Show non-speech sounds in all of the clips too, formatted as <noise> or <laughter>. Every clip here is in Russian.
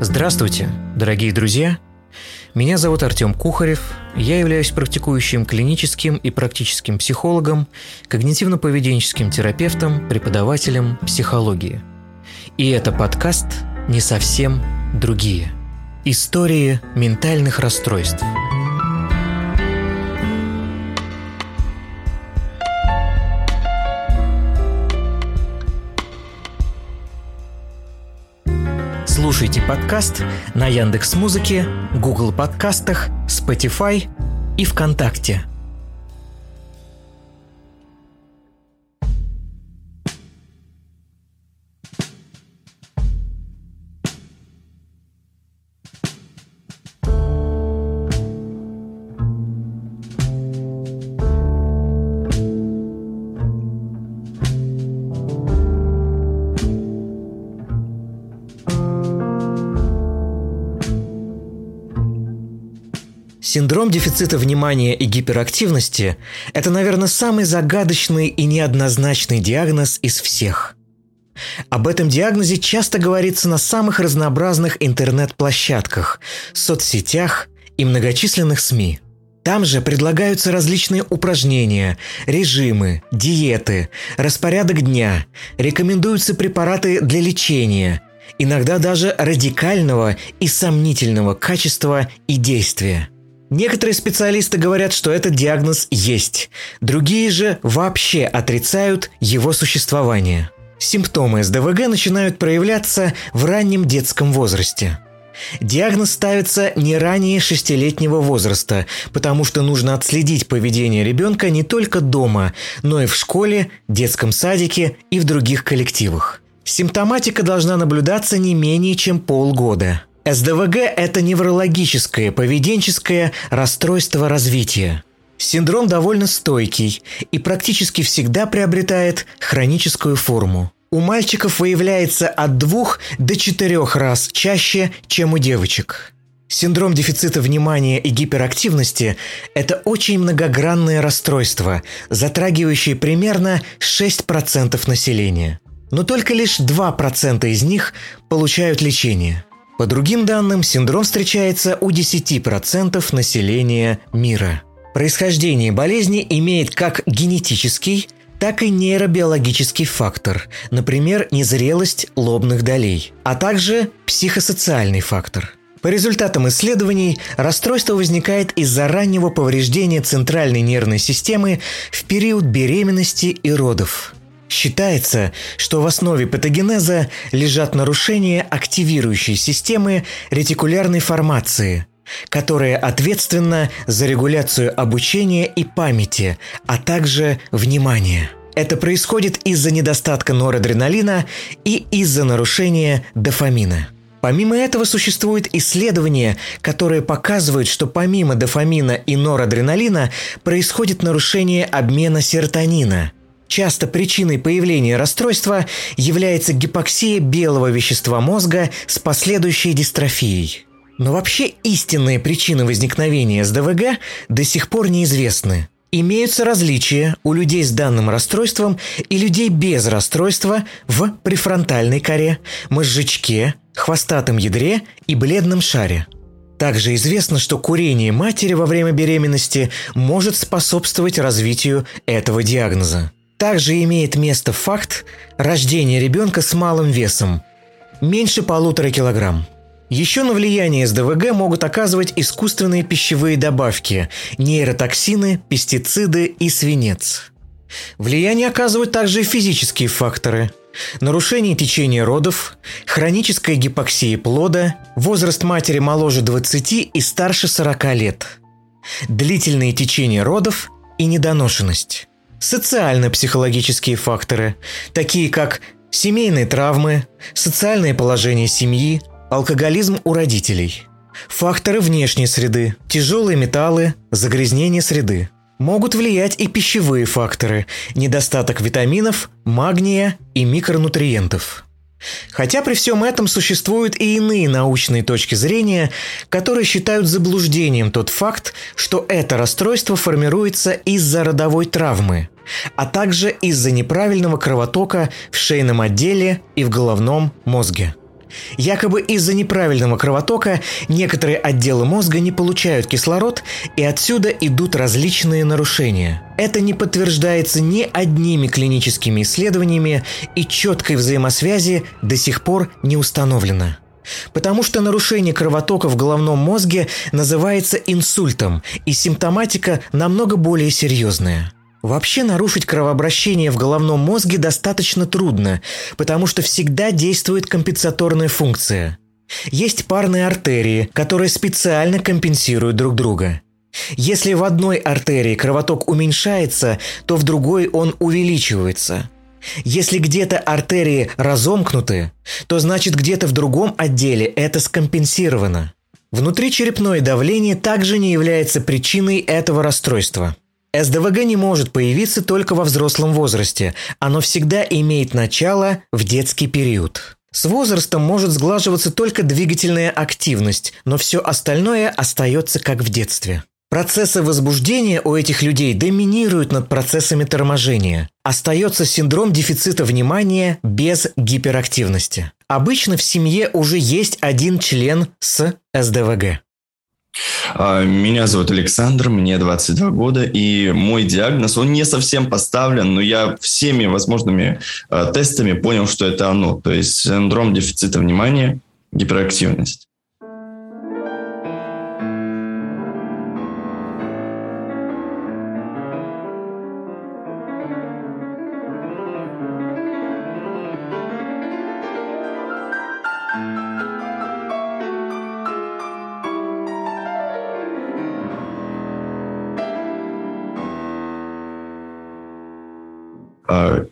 Здравствуйте, дорогие друзья! Меня зовут Артем Кухарев, я являюсь практикующим клиническим и практическим психологом, когнитивно-поведенческим терапевтом, преподавателем психологии. И это подкаст «Не совсем другие». Истории ментальных расстройств – Слушайте подкаст на Яндекс Музыке, Google подкастах, Spotify и ВКонтакте. Синдром дефицита внимания и гиперактивности – это, наверное, самый загадочный и неоднозначный диагноз из всех. Об этом диагнозе часто говорится на самых разнообразных интернет-площадках, соцсетях и многочисленных СМИ. Там же предлагаются различные упражнения, режимы, диеты, распорядок дня, рекомендуются препараты для лечения, иногда даже радикального и сомнительного качества и действия – Некоторые специалисты говорят, что этот диагноз есть, другие же вообще отрицают его существование. Симптомы СДВГ начинают проявляться в раннем детском возрасте. Диагноз ставится не ранее шестилетнего возраста, потому что нужно отследить поведение ребенка не только дома, но и в школе, детском садике и в других коллективах. Симптоматика должна наблюдаться не менее чем полгода – СДВГ – это неврологическое поведенческое расстройство развития. Синдром довольно стойкий и практически всегда приобретает хроническую форму. У мальчиков выявляется от двух до четырех раз чаще, чем у девочек. Синдром дефицита внимания и гиперактивности – это очень многогранное расстройство, затрагивающее примерно 6% населения. Но только лишь 2% из них получают лечение – по другим данным, синдром встречается у 10% населения мира. Происхождение болезни имеет как генетический, так и нейробиологический фактор, например, незрелость лобных долей, а также психосоциальный фактор. По результатам исследований, расстройство возникает из-за раннего повреждения центральной нервной системы в период беременности и родов – Считается, что в основе патогенеза лежат нарушения активирующей системы ретикулярной формации, которая ответственна за регуляцию обучения и памяти, а также внимания. Это происходит из-за недостатка норадреналина и из-за нарушения дофамина. Помимо этого существуют исследования, которые показывают, что помимо дофамина и норадреналина происходит нарушение обмена серотонина – Часто причиной появления расстройства является гипоксия белого вещества мозга с последующей дистрофией. Но вообще истинные причины возникновения СДВГ до сих пор неизвестны. Имеются различия у людей с данным расстройством и людей без расстройства в префронтальной коре, мозжечке, хвостатом ядре и бледном шаре. Также известно, что курение матери во время беременности может способствовать развитию этого диагноза. Также имеет место факт рождения ребенка с малым весом – меньше полутора килограмм. Еще на влияние СДВГ могут оказывать искусственные пищевые добавки – нейротоксины, пестициды и свинец. Влияние оказывают также и физические факторы – нарушение течения родов, хроническая гипоксия плода, возраст матери моложе 20 и старше 40 лет, длительное течение родов и недоношенность. Социально-психологические факторы, такие как семейные травмы, социальное положение семьи, алкоголизм у родителей. Факторы внешней среды, тяжелые металлы, загрязнение среды. Могут влиять и пищевые факторы, недостаток витаминов, магния и микронутриентов. Хотя при всем этом существуют и иные научные точки зрения, которые считают заблуждением тот факт, что это расстройство формируется из-за родовой травмы, а также из-за неправильного кровотока в шейном отделе и в головном мозге. Якобы из-за неправильного кровотока некоторые отделы мозга не получают кислород, и отсюда идут различные нарушения. Это не подтверждается ни одними клиническими исследованиями, и четкой взаимосвязи до сих пор не установлено. Потому что нарушение кровотока в головном мозге называется инсультом, и симптоматика намного более серьезная – Вообще нарушить кровообращение в головном мозге достаточно трудно, потому что всегда действует компенсаторная функция. Есть парные артерии, которые специально компенсируют друг друга. Если в одной артерии кровоток уменьшается, то в другой он увеличивается. Если где-то артерии разомкнуты, то значит где-то в другом отделе это скомпенсировано. Внутричерепное давление также не является причиной этого расстройства – СДВГ не может появиться только во взрослом возрасте. Оно всегда имеет начало в детский период. С возрастом может сглаживаться только двигательная активность, но все остальное остается как в детстве. Процессы возбуждения у этих людей доминируют над процессами торможения. Остается синдром дефицита внимания без гиперактивности. Обычно в семье уже есть один член с СДВГ. А, меня зовут Александр, мне 22 года, и мой диагноз, он не совсем поставлен, но я всеми возможными а, тестами понял, что это оно, то есть синдром дефицита внимания, гиперактивность.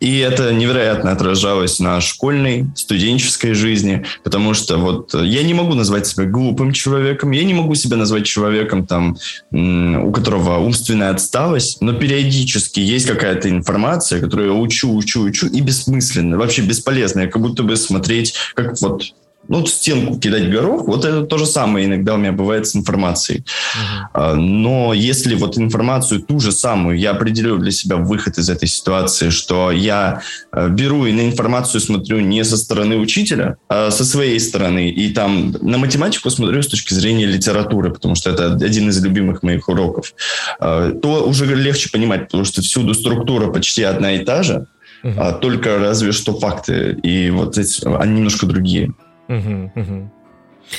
И это невероятно отражалось на школьной, студенческой жизни, потому что вот я не могу назвать себя глупым человеком, я не могу себя назвать человеком, там, у которого умственная отсталость, но периодически есть какая-то информация, которую я учу, учу, учу, и бессмысленно, вообще бесполезная, как будто бы смотреть, как вот ну, стенку кидать горох, вот это то же самое иногда у меня бывает с информацией. Uh-huh. Но если вот информацию ту же самую, я определю для себя выход из этой ситуации, что я э, беру и на информацию смотрю не со стороны учителя, а со своей стороны, и там на математику смотрю с точки зрения литературы, потому что это один из любимых моих уроков, э, то уже легче понимать, потому что всюду структура почти одна и та же, uh-huh. а только разве что факты, и вот эти, они немножко другие. Угу, угу.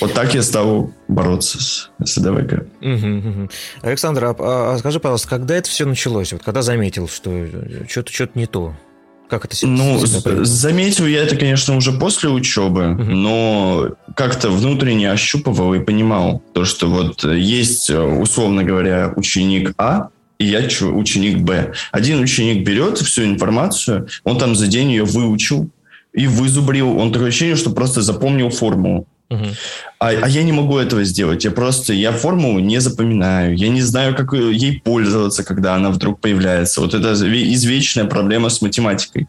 Вот так я стал бороться с, СДВГ. Угу, угу. Александр, а, а скажи, пожалуйста, когда это все началось? Вот когда заметил, что что-то что не то? Как это Ну, заметил я это, конечно, уже после учебы, угу. но как-то внутренне ощупывал и понимал то, что вот есть, условно говоря, ученик А, и я ученик Б. Один ученик берет всю информацию, он там за день ее выучил, и вызубрил. Он такое ощущение, что просто запомнил формулу. Uh-huh. А, а я не могу этого сделать. Я просто, я формулу не запоминаю. Я не знаю, как ей пользоваться, когда она вдруг появляется. Вот это извечная проблема с математикой.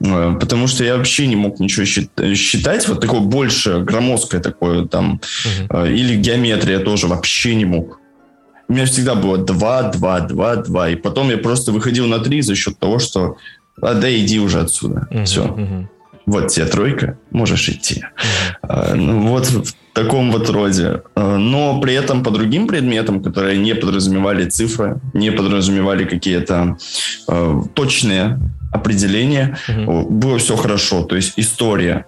Э, потому что я вообще не мог ничего считать. Вот такое больше громоздкое такое там. Uh-huh. Или геометрия тоже вообще не мог. У меня всегда было 2, 2, 2, 2. И потом я просто выходил на 3 за счет того, что а, да иди уже отсюда. Uh-huh, Все. Uh-huh вот тебе тройка, можешь идти. Mm-hmm. Ну, вот в таком вот роде. А, но при этом по другим предметам, которые не подразумевали цифры, не подразумевали какие-то э, точные определения, было все хорошо. То есть история.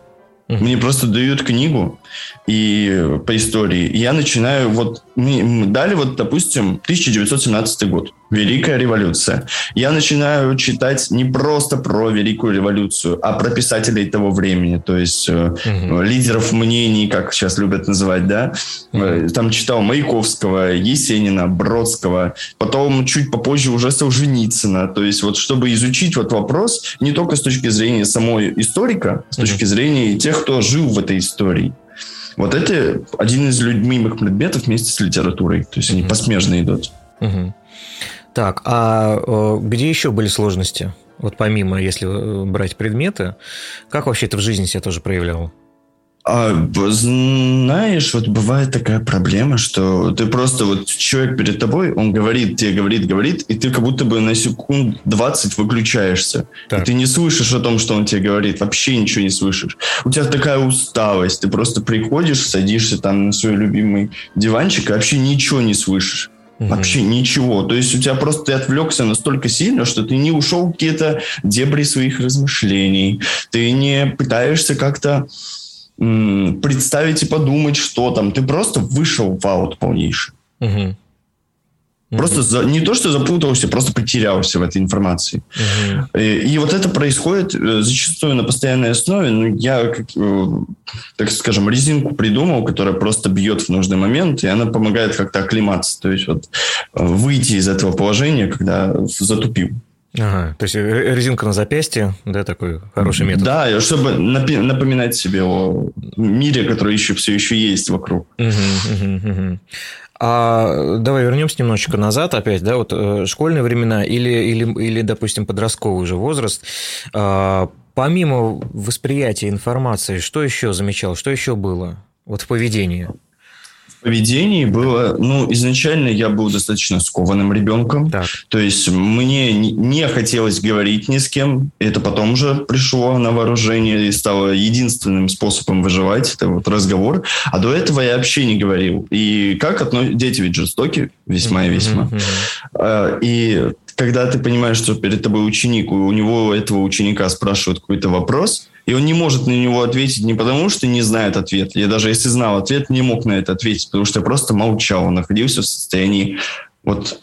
Мне просто дают книгу, и по истории. я начинаю, вот, мне дали вот, допустим, 1917 год, Великая революция. Я начинаю читать не просто про Великую революцию, а про писателей того времени, то есть угу. лидеров мнений, как сейчас любят называть, да. Угу. Там читал Маяковского, Есенина, Бродского, потом чуть попозже уже Солженицына. То есть вот чтобы изучить вот вопрос не только с точки зрения самой историка, с точки зрения тех, кто жил в этой истории. Вот это один из любимых предметов вместе с литературой. То есть они посмежно идут. Угу. Так, а где еще были сложности? Вот помимо, если э, брать предметы, как вообще это в жизни себя тоже проявляло? А, знаешь, вот бывает такая проблема, что ты просто вот человек перед тобой, он говорит, тебе говорит, говорит, и ты как будто бы на секунд 20 выключаешься. Так. И ты не слышишь о том, что он тебе говорит, вообще ничего не слышишь. У тебя такая усталость, ты просто приходишь, садишься там на свой любимый диванчик и вообще ничего не слышишь. Угу. Вообще ничего. То есть у тебя просто ты отвлекся настолько сильно, что ты не ушел в какие-то дебри своих размышлений. Ты не пытаешься как-то представить и подумать, что там. Ты просто вышел в аут полнейший. Угу. Просто за, не то, что запутался, просто потерялся в этой информации. Угу. И, и вот это происходит э, зачастую на постоянной основе. Ну, я, как, э, так скажем, резинку придумал, которая просто бьет в нужный момент, и она помогает как-то оклематься. То есть вот э, выйти из этого положения, когда затупил. Ага, то есть резинка на запястье, да, такой хороший метод. Да, чтобы напоминать себе о мире, который еще все еще есть вокруг. Угу, угу, угу. А давай вернемся немножечко назад опять, да, вот э, школьные времена или, или, или допустим, подростковый уже возраст. А, помимо восприятия информации, что еще замечал, что еще было вот в поведении? Поведении было, ну, изначально я был достаточно скованным ребенком. Так. То есть мне не хотелось говорить ни с кем. Это потом уже пришло на вооружение и стало единственным способом выживать. Это вот разговор. А до этого я вообще не говорил. И как относятся... Дети ведь жестоки весьма и весьма. А, и когда ты понимаешь, что перед тобой ученик, у него этого ученика спрашивают какой-то вопрос, и он не может на него ответить не потому, что не знает ответ. Я даже если знал ответ, не мог на это ответить, потому что я просто молчал, находился в состоянии вот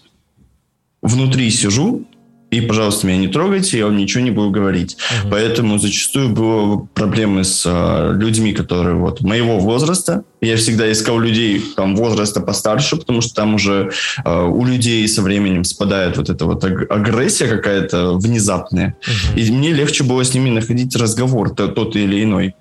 внутри сижу, и, пожалуйста, меня не трогайте, я вам ничего не буду говорить. Угу. Поэтому зачастую было проблемы с а, людьми, которые вот моего возраста. Я всегда искал людей там возраста постарше, потому что там уже а, у людей со временем спадает вот эта вот агрессия какая-то внезапная. Угу. И мне легче было с ними находить разговор, то, тот или иной.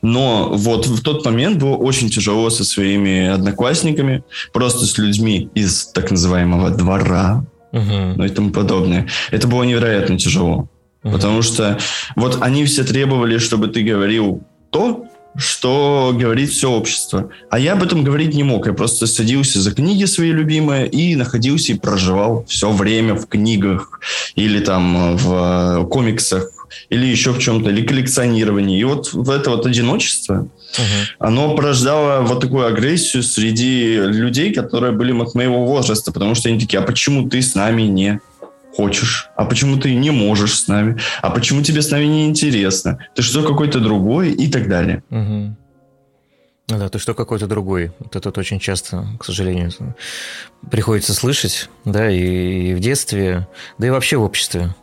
Но вот в тот момент было очень тяжело со своими одноклассниками, просто с людьми из так называемого двора, угу. ну и тому подобное. Это было невероятно тяжело. Угу. Потому что вот они все требовали, чтобы ты говорил то, что говорит все общество. А я об этом говорить не мог. Я просто садился за книги свои любимые и находился и проживал все время в книгах или там в комиксах или еще в чем-то, или коллекционировании. И вот в это вот одиночество, uh оно порождало вот такую агрессию среди людей, которые были от моего возраста, потому что они такие, а почему ты с нами не хочешь? А почему ты не можешь с нами? А почему тебе с нами не интересно? Ты что, какой-то другой? И так далее. uh ну да, ты что какой-то другой. Вот это вот очень часто, к сожалению, приходится слышать, да, и в детстве, да и вообще в обществе.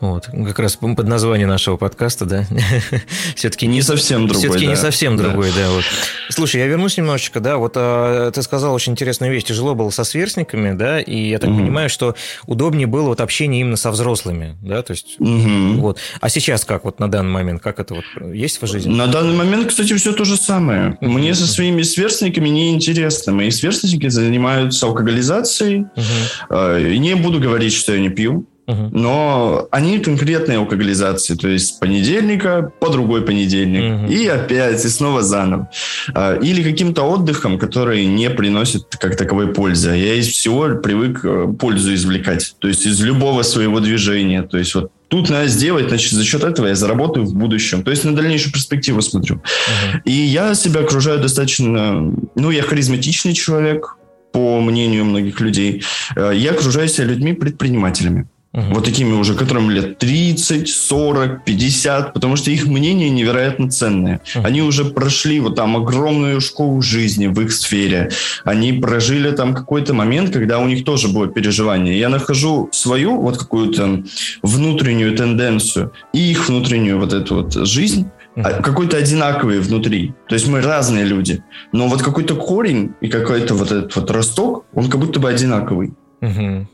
Вот, как раз под название нашего подкаста, да, <laughs> все-таки не, не совсем другой, все-таки да. не совсем другой, да. да вот. Слушай, я вернусь немножечко, да, вот а, ты сказал очень интересную вещь, тяжело было со сверстниками, да, и я так угу. понимаю, что удобнее было вот общение именно со взрослыми, да, то есть угу. вот. А сейчас как вот на данный момент, как это вот есть в жизни? На данный момент, кстати, все то же самое. Угу. Мне со своими сверстниками не интересно. Мои сверстники занимаются алкоголизацией. Угу. И не буду говорить, что я не пью. Но они конкретные алкоголизации, то есть с понедельника по другой понедельник, uh и опять, и снова заново. А, или каким-то отдыхом, который не приносит как таковой пользы. Я из всего привык э, пользу извлекать, то есть из любого своего движения. То есть вот тут надо сделать, значит, за счет этого я заработаю в будущем. То есть на дальнейшую перспективу смотрю. uh И я себя окружаю достаточно... Ну, я харизматичный человек, по мнению многих людей. Э, я окружаю себя людьми-предпринимателями. Угу. Вот такими уже, которым лет 30, 40, 50, потому что их мнение невероятно ценное. Угу. Они уже прошли вот там огромную школу жизни в их сфере. Они прожили там какой-то момент, когда у них тоже было переживание. Я нахожу свою вот какую-то внутреннюю тенденцию и их внутреннюю вот эту вот жизнь, uh какой-то одинаковый внутри. То есть мы разные люди. Но вот какой-то корень и какой-то вот этот вот росток, он как будто бы одинаковый. uh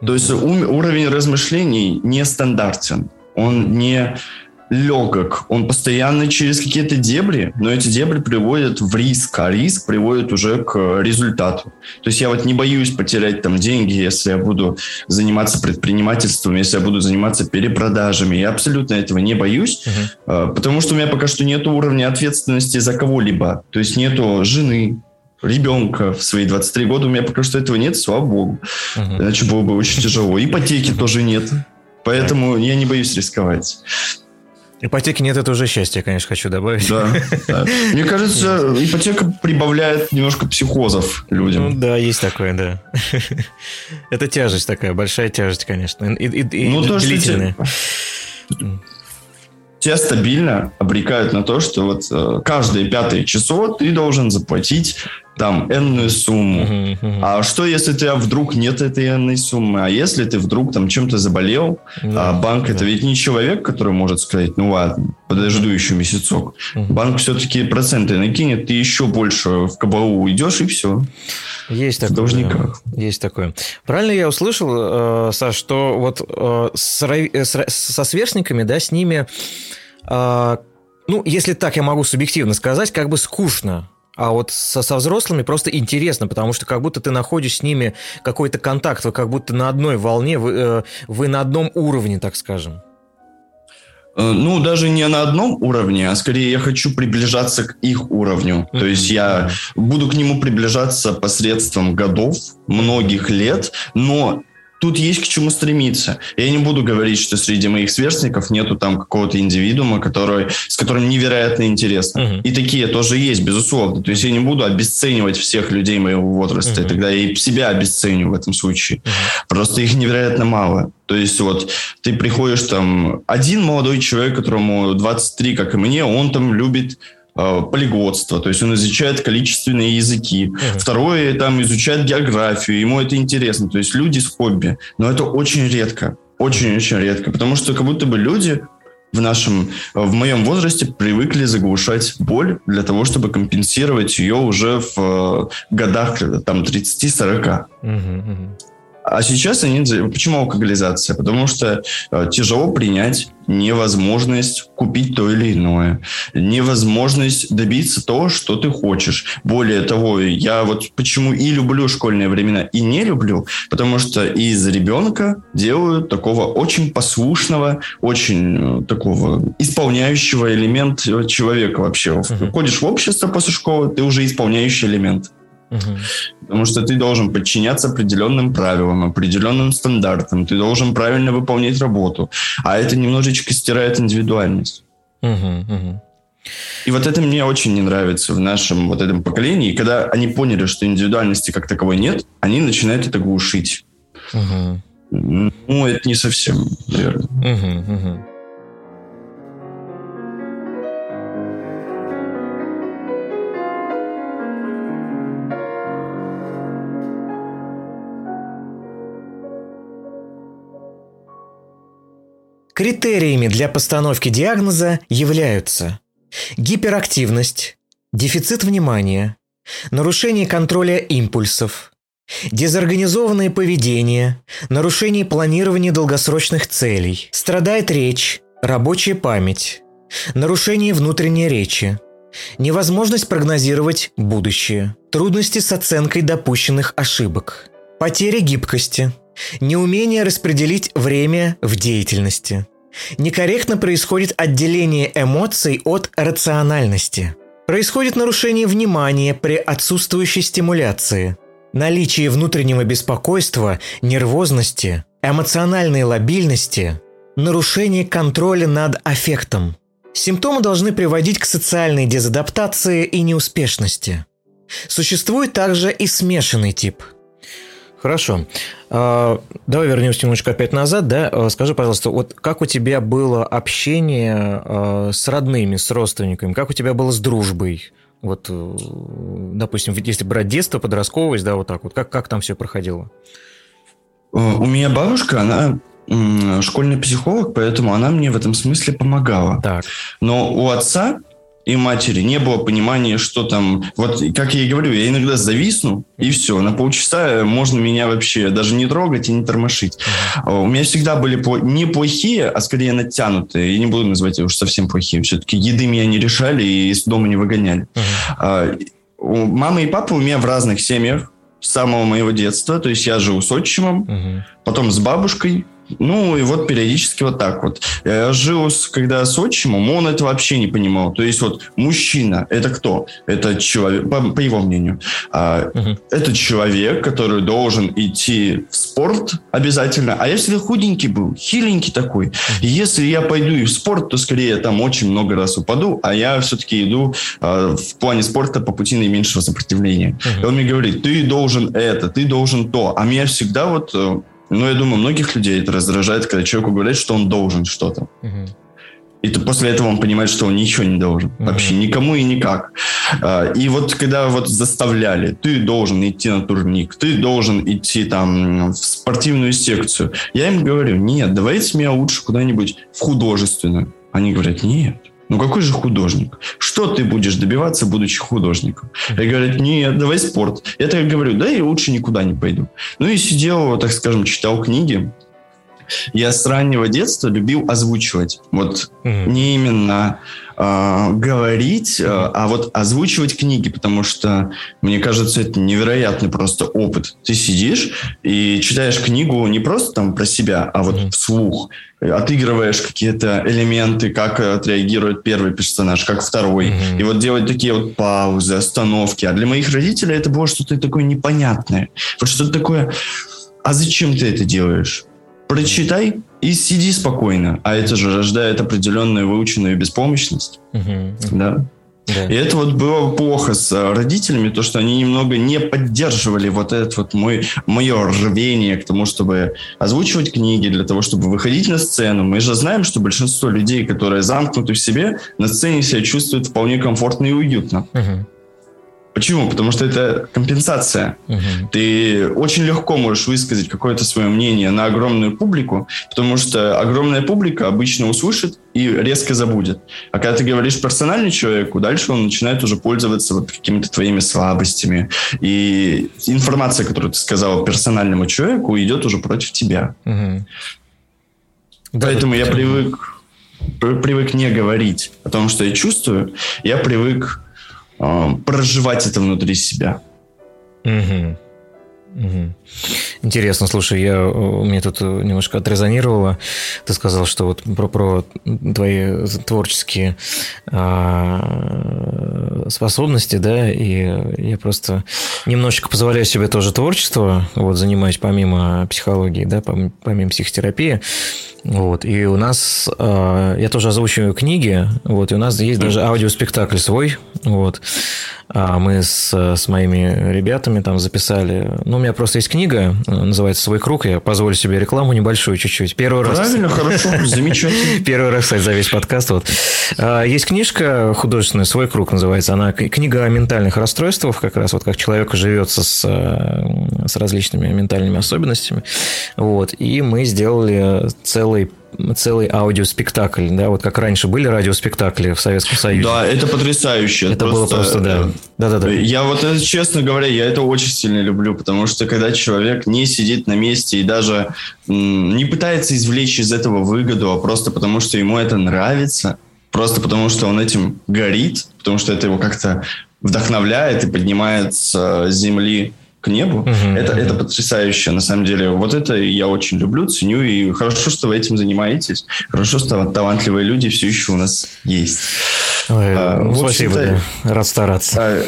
то есть уровень размышлений не стандартен. Он не легок, он постоянно через какие-то дебри, но эти дебри приводят в риск, а риск приводит уже к результату. То есть я вот не боюсь потерять там деньги, если я буду заниматься предпринимательством, если я буду заниматься перепродажами. Я абсолютно этого не боюсь, uh-huh. потому что у меня пока что нет уровня ответственности за кого-либо. То есть нету жены, ребенка в свои 23 года. У меня пока что этого нет, слава богу. Uh-huh. Иначе было бы очень тяжело. Ипотеки тоже нет. Поэтому я не боюсь рисковать. Ипотеки нет, это уже счастье, конечно, хочу добавить. Да, да. Мне <laughs> кажется, ипотека прибавляет немножко психозов людям. Ну да, есть такое, да. <laughs> Это тяжесть такая, большая тяжесть, конечно. И, и, ну, то, длительная. Что тебя стабильно обрекают на то, что вот э, каждое пятое число ты должен заплатить там энную сумму. Uh-huh, uh-huh. А что, если у тебя вдруг нет этой энной суммы? А если ты вдруг там чем-то заболел, yeah, а банк yeah. это ведь не человек, который может сказать, ну ладно, подожду еще месяцок. Uh-huh. Банк все-таки проценты накинет, ты еще больше в кабалу уйдешь и все. Есть такое. В должниках. Да. Есть такое. Правильно я услышал, э, Саш, что вот э, с, э, со сверстниками, да, с ними, ну, если так я могу субъективно сказать, как бы скучно а вот со, со взрослыми просто интересно, потому что как будто ты находишь с ними какой-то контакт, вы как будто на одной волне, вы, э, вы на одном уровне, так скажем. Э, ну, даже не на одном уровне, а скорее я хочу приближаться к их уровню. Mm-hmm. То есть я буду к нему приближаться посредством годов, многих лет, но тут есть к чему стремиться. Я не буду говорить, что среди моих сверстников нету там какого-то индивидуума, который, с которым невероятно интересно. Uh-huh. И такие тоже есть, безусловно. То есть я не буду обесценивать всех людей моего возраста. Uh-huh. И тогда я и себя обесценю в этом случае. Uh-huh. Просто их невероятно мало. То есть вот ты приходишь там, один молодой человек, которому 23, как и мне, он там любит полиглотство, то есть он изучает количественные языки. Uh-huh. Второе, там, изучает географию, ему это интересно, то есть люди с хобби. Но это очень редко, очень-очень редко, потому что как будто бы люди в нашем, в моем возрасте привыкли заглушать боль для того, чтобы компенсировать ее уже в э, годах там 30-40. Uh-huh, uh-huh. А сейчас они... Почему алкоголизация? Потому что э, тяжело принять невозможность купить то или иное, невозможность добиться того, что ты хочешь. Более того, я вот почему и люблю школьные времена, и не люблю, потому что из ребенка делают такого очень послушного, очень э, такого исполняющего элемент человека вообще. Ходишь в общество после школы, ты уже исполняющий элемент. Угу. Потому что ты должен подчиняться определенным правилам, определенным стандартам, ты должен правильно выполнять работу. А это немножечко стирает индивидуальность. Угу, угу. И вот это мне очень не нравится в нашем вот этом поколении. И когда они поняли, что индивидуальности как таковой нет, они начинают это глушить. Угу. Ну, это не совсем, наверное. Угу, угу. Критериями для постановки диагноза являются гиперактивность, дефицит внимания, нарушение контроля импульсов, дезорганизованное поведение, нарушение планирования долгосрочных целей, страдает речь, рабочая память, нарушение внутренней речи, невозможность прогнозировать будущее, трудности с оценкой допущенных ошибок, потеря гибкости – Неумение распределить время в деятельности. Некорректно происходит отделение эмоций от рациональности. Происходит нарушение внимания при отсутствующей стимуляции. Наличие внутреннего беспокойства, нервозности, эмоциональной лобильности, нарушение контроля над аффектом. Симптомы должны приводить к социальной дезадаптации и неуспешности. Существует также и смешанный тип – Хорошо. А, давай вернемся немножко опять назад. Да? А, скажи, пожалуйста, вот как у тебя было общение а, с родными, с родственниками? Как у тебя было с дружбой? Вот, э, допустим, если брать детство, подростковость, да, вот так вот, как, как там все проходило? Э, у меня бабушка, она школьный психолог, поэтому она мне в этом смысле помогала. Так. Но у отца и матери не было понимания, что там... Вот, как я и говорю, я иногда зависну, и все. На полчаса можно меня вообще даже не трогать и не тормошить. Uh-huh. У меня всегда были не плохие, а скорее натянутые. Я не буду называть их уж совсем плохие. Все-таки еды меня не решали и из дома не выгоняли. Uh-huh. Мама и папа у меня в разных семьях с самого моего детства. То есть я жил с отчимом, uh-huh. потом с бабушкой, ну, и вот периодически вот так вот. Я жил, когда с отчимом, он это вообще не понимал. То есть вот мужчина, это кто? Это человек, по, по его мнению, а, угу. это человек, который должен идти в спорт обязательно. А если худенький был, хиленький такой, если я пойду и в спорт, то скорее я там очень много раз упаду, а я все-таки иду а, в плане спорта по пути наименьшего сопротивления. Угу. И он мне говорит, ты должен это, ты должен то. А меня всегда вот э, ну, я думаю, многих людей это раздражает, когда человеку говорят, что он должен что-то. И то после этого он понимает, что он ничего не должен. Mm-hmm. Вообще никому и никак. А, и вот когда вот заставляли, ты должен идти на турник, ты должен идти там в спортивную секцию. Я им говорю, нет, давайте меня лучше куда-нибудь в художественную. Они говорят, нет, ну какой же художник? Что ты будешь добиваться, будучи художником? Я говорю, нет, давай спорт. Я так говорю, да, я лучше никуда не пойду. Ну и сидел, так скажем, читал книги. Я с раннего детства любил озвучивать. Вот mm-hmm. не именно э, говорить, э, а вот озвучивать книги, потому что, мне кажется, это невероятный просто опыт. Ты сидишь и читаешь книгу не просто там про себя, а вот вслух отыгрываешь какие-то элементы, как отреагирует первый персонаж, как второй. Mm-hmm. И вот делать такие вот паузы, остановки. А для моих родителей это было что-то такое непонятное. Вот что-то такое, а зачем ты это делаешь? Прочитай и сиди спокойно. А это же рождает определенную выученную беспомощность. Mm-hmm. Да. Да. И это вот было плохо с э, родителями, то, что они немного не поддерживали вот это вот мой, мое рвение к тому, чтобы озвучивать книги, для того, чтобы выходить на сцену. Мы же знаем, что большинство людей, которые замкнуты в себе, на сцене себя чувствуют вполне комфортно и уютно. Угу. Почему? Потому что это компенсация. Угу. Ты очень легко можешь высказать какое-то свое мнение на огромную публику, потому что огромная публика обычно услышит и резко забудет. А когда ты говоришь персонально человеку, дальше он начинает уже пользоваться вот какими-то твоими слабостями. И информация, которую ты сказал персональному человеку, идет уже против тебя. Угу. Поэтому я привык, привык не говорить о том, что я чувствую. Я привык проживать это внутри себя. Угу. Интересно, слушай, я, мне тут немножко отрезонировало. Ты сказал, что вот про, про твои творческие а, способности, да, и я просто немножечко позволяю себе тоже творчество, вот, занимаюсь помимо психологии, да, помимо психотерапии. Вот, и у нас, а, я тоже озвучиваю книги, вот, и у нас есть даже аудиоспектакль свой, вот. А мы с, с моими ребятами там записали. Ну, меня просто есть книга, называется «Свой круг». Я позволю себе рекламу небольшую чуть-чуть. Первый Правильно, раз... хорошо, <laughs> замечательно. Первый раз, кстати, за весь подкаст. Вот. А, есть книжка художественная «Свой круг» называется. Она книга о ментальных расстройствах, как раз вот как человек живется с, э, с различными ментальными особенностями. Вот. И мы сделали целый целый аудиоспектакль, да, вот как раньше были радиоспектакли в Советском Союзе. Да, это потрясающе. Это просто, было просто, да. Э, да, да, да. Я вот, честно говоря, я это очень сильно люблю, потому что когда человек не сидит на месте и даже не пытается извлечь из этого выгоду, а просто потому что ему это нравится, просто потому что он этим горит, потому что это его как-то вдохновляет и поднимает с земли к небу. Угу, это, угу. это потрясающе, на самом деле. Вот это я очень люблю, ценю, и хорошо, что вы этим занимаетесь. Хорошо, что талантливые люди все еще у нас есть. Ой, а, ну, спасибо, да. рад стараться. А,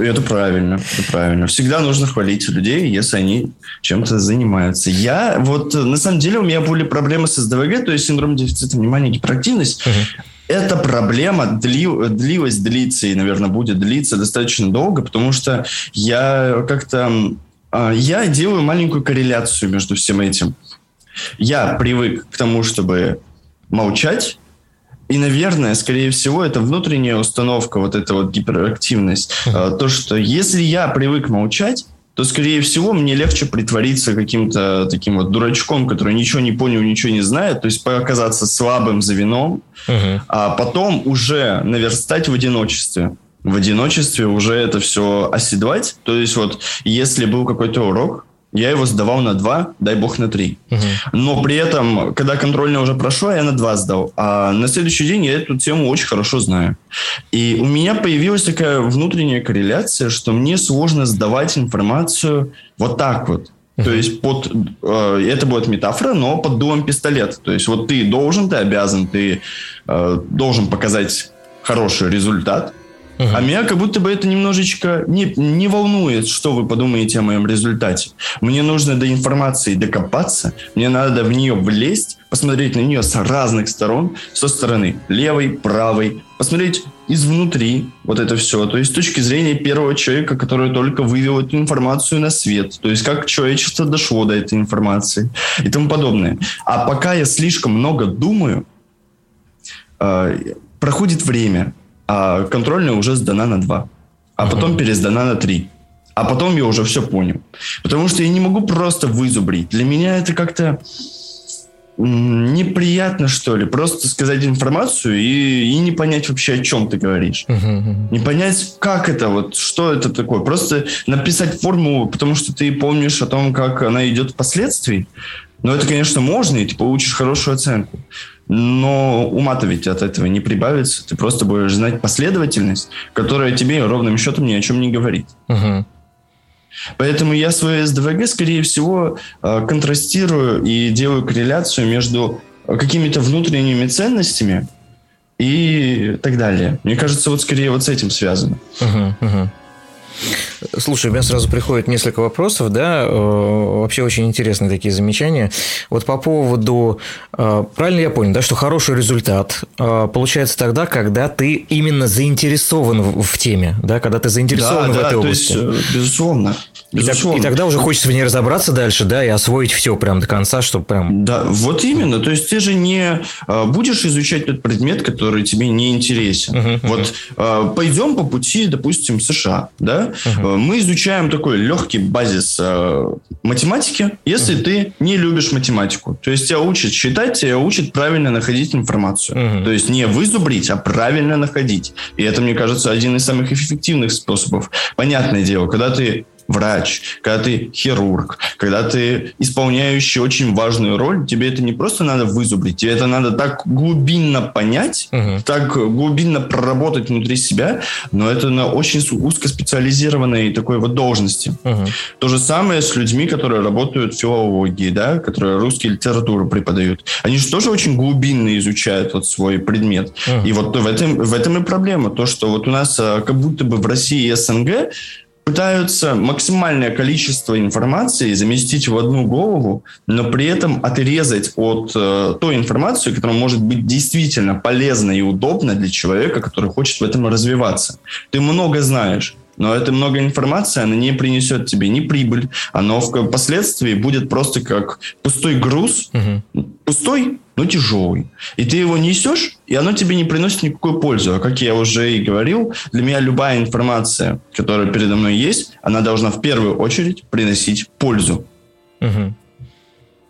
это правильно, это правильно. Всегда нужно хвалить людей, если они чем-то занимаются. Я вот, на самом деле, у меня были проблемы с СДВГ, то есть синдром дефицита внимания, гиперактивность. Угу эта проблема дли, длилась, длится и, наверное, будет длиться достаточно долго, потому что я как-то... А, я делаю маленькую корреляцию между всем этим. Я привык к тому, чтобы молчать, и, наверное, скорее всего, это внутренняя установка, вот эта вот гиперактивность. Mm-hmm. То, что если я привык молчать, то, скорее всего, мне легче притвориться каким-то таким вот дурачком, который ничего не понял, ничего не знает, то есть оказаться слабым звеном, угу. а потом уже наверстать в одиночестве. В одиночестве уже это все оседлать. То есть вот если был какой-то урок, я его сдавал на 2, дай бог на 3. Угу. Но при этом, когда контрольная уже прошла, я на 2 сдал. А на следующий день я эту тему очень хорошо знаю. И у меня появилась такая внутренняя корреляция, что мне сложно сдавать информацию вот так вот. Uh-huh. То есть под э, это будет метафора, но под дулом пистолета. То есть вот ты должен, ты обязан, ты э, должен показать хороший результат, Угу. А меня как будто бы это немножечко не, не волнует, что вы подумаете о моем результате. Мне нужно до информации докопаться, мне надо в нее влезть, посмотреть на нее с разных сторон, со стороны левой, правой, посмотреть изнутри вот это все. То есть с точки зрения первого человека, который только вывел эту информацию на свет. То есть как человечество дошло до этой информации и тому подобное. А пока я слишком много думаю, э, проходит время, а контрольная уже сдана на 2, а потом пересдана на 3. А потом я уже все понял. Потому что я не могу просто вызубрить. Для меня это как-то неприятно, что ли, просто сказать информацию и, и не понять вообще, о чем ты говоришь. Uh-huh. Не понять, как это, вот, что это такое. Просто написать формулу, потому что ты помнишь о том, как она идет впоследствии. Но это, конечно, можно, и ты получишь хорошую оценку. Но ума-то ведь от этого не прибавится. Ты просто будешь знать последовательность, которая тебе ровным счетом ни о чем не говорит. Угу. Поэтому я свое СДВГ, скорее всего, э, контрастирую и делаю корреляцию между какими-то внутренними ценностями и так далее. Мне кажется, вот скорее вот с этим связано. Uh-huh, uh-huh. Слушай, у меня сразу приходит несколько вопросов, да, э, вообще очень интересные такие замечания. Вот по поводу, э, правильно я понял, да, что хороший результат э, получается тогда, когда ты именно заинтересован в теме, да, когда ты заинтересован да, в да, этой области. Есть, безусловно. И, так, и тогда уже хочется в ней разобраться дальше, да, и освоить все прям до конца, чтобы прям... Да, вот именно. То есть ты же не будешь изучать тот предмет, который тебе не интересен. Uh-huh, вот uh-huh. пойдем по пути, допустим, США, да, uh-huh мы изучаем такой легкий базис математики, если uh-huh. ты не любишь математику. То есть тебя учат считать, тебя учат правильно находить информацию. Uh-huh. То есть не вызубрить, а правильно находить. И это, мне кажется, один из самых эффективных способов. Понятное дело, когда ты врач, когда ты хирург, когда ты исполняющий очень важную роль, тебе это не просто надо вызубрить, тебе это надо так глубинно понять, угу. так глубинно проработать внутри себя, но это на очень узкоспециализированной такой вот должности. Угу. То же самое с людьми, которые работают в филологии, да, которые русские литературу преподают. Они же тоже очень глубинно изучают вот свой предмет. Угу. И вот в этом, в этом и проблема, то, что вот у нас а, как будто бы в России и СНГ пытаются максимальное количество информации заместить в одну голову, но при этом отрезать от э, той информации, которая может быть действительно полезна и удобна для человека, который хочет в этом развиваться. Ты много знаешь, но эта много информации, она не принесет тебе ни прибыль, оно впоследствии будет просто как пустой груз, угу. пустой, но тяжелый. И ты его несешь, и оно тебе не приносит никакой пользы. А как я уже и говорил, для меня любая информация, которая передо мной есть, она должна в первую очередь приносить пользу. Угу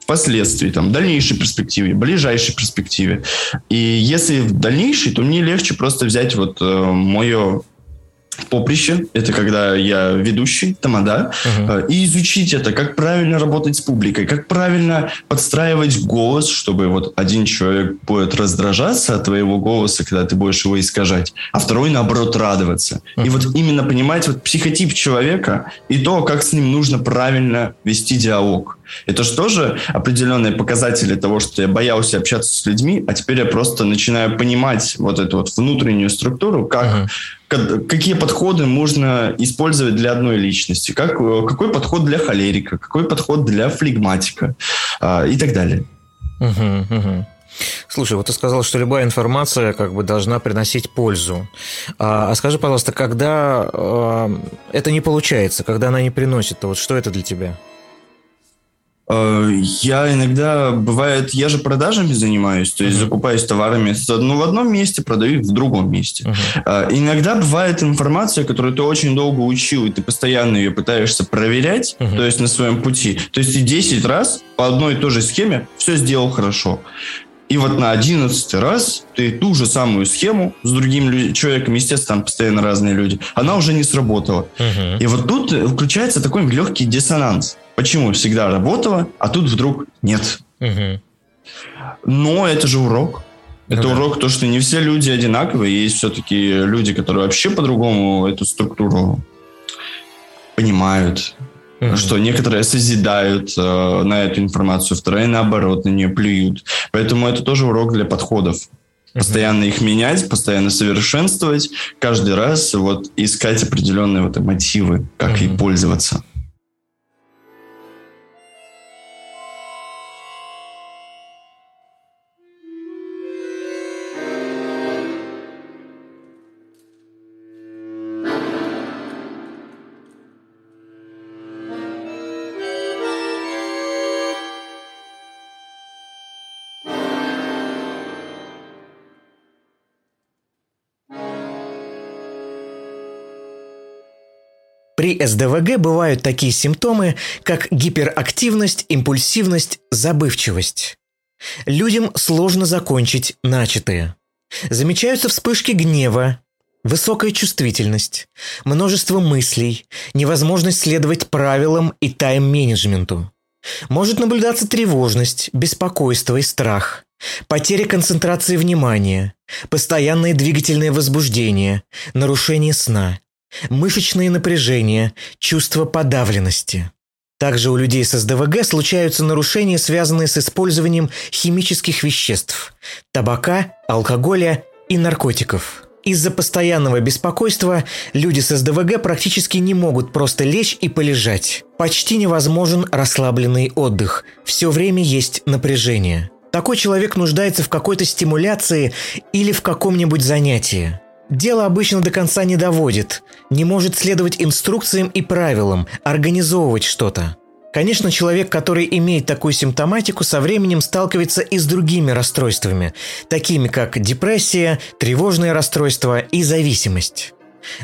впоследствии, там, в дальнейшей перспективе, ближайшей перспективе. И если в дальнейшей, то мне легче просто взять вот э, мое поприще, это когда я ведущий, тамада, uh-huh. и изучить это, как правильно работать с публикой, как правильно подстраивать голос, чтобы вот один человек будет раздражаться от твоего голоса, когда ты будешь его искажать, а второй, наоборот, радоваться. Uh-huh. И вот именно понимать вот психотип человека и то, как с ним нужно правильно вести диалог. Это же тоже определенные показатели того, что я боялся общаться с людьми, а теперь я просто начинаю понимать вот эту вот внутреннюю структуру, как uh-huh какие подходы можно использовать для одной личности, как, э, какой подход для холерика, какой подход для флегматика а, и так далее. Угу, угу. Слушай, вот ты сказал, что любая информация как бы должна приносить пользу. А, а скажи, пожалуйста, когда а, это не получается, когда она не приносит, то вот что это для тебя? Э, я иногда, бывает, я же продажами занимаюсь, то есть uh-huh. закупаюсь товарами ну, в одном месте, продаю их в другом месте. Uh-huh. Иногда бывает информация, которую ты очень долго учил, и ты постоянно ее пытаешься проверять, uh-huh. то есть на своем пути. То есть ты 10 раз по одной и той же схеме все сделал хорошо. И вот на одиннадцатый раз ты ту же самую схему с другим человеком, естественно, там постоянно разные люди, она уже не сработала. Uh-huh. И вот тут включается такой легкий диссонанс. Почему всегда работало, а тут вдруг нет? Uh-huh. Но это же урок. Это uh-huh. урок, то, что не все люди одинаковые. Есть все-таки люди, которые вообще по-другому эту структуру понимают, Mm-hmm. Что некоторые созидают э, на эту информацию, вторые наоборот на нее плюют. Поэтому это тоже урок для подходов. Постоянно их менять, постоянно совершенствовать, каждый раз вот искать определенные вот мотивы, как mm-hmm. ей пользоваться. При СДВГ бывают такие симптомы, как гиперактивность, импульсивность, забывчивость. Людям сложно закончить начатое. Замечаются вспышки гнева, высокая чувствительность, множество мыслей, невозможность следовать правилам и тайм-менеджменту. Может наблюдаться тревожность, беспокойство и страх, потеря концентрации внимания, постоянное двигательное возбуждение, нарушение сна, мышечные напряжения, чувство подавленности. Также у людей с СДВГ случаются нарушения, связанные с использованием химических веществ, табака, алкоголя и наркотиков. Из-за постоянного беспокойства люди с СДВГ практически не могут просто лечь и полежать. Почти невозможен расслабленный отдых. Все время есть напряжение. Такой человек нуждается в какой-то стимуляции или в каком-нибудь занятии. Дело обычно до конца не доводит, не может следовать инструкциям и правилам, организовывать что-то. Конечно, человек, который имеет такую симптоматику, со временем сталкивается и с другими расстройствами, такими как депрессия, тревожное расстройство и зависимость.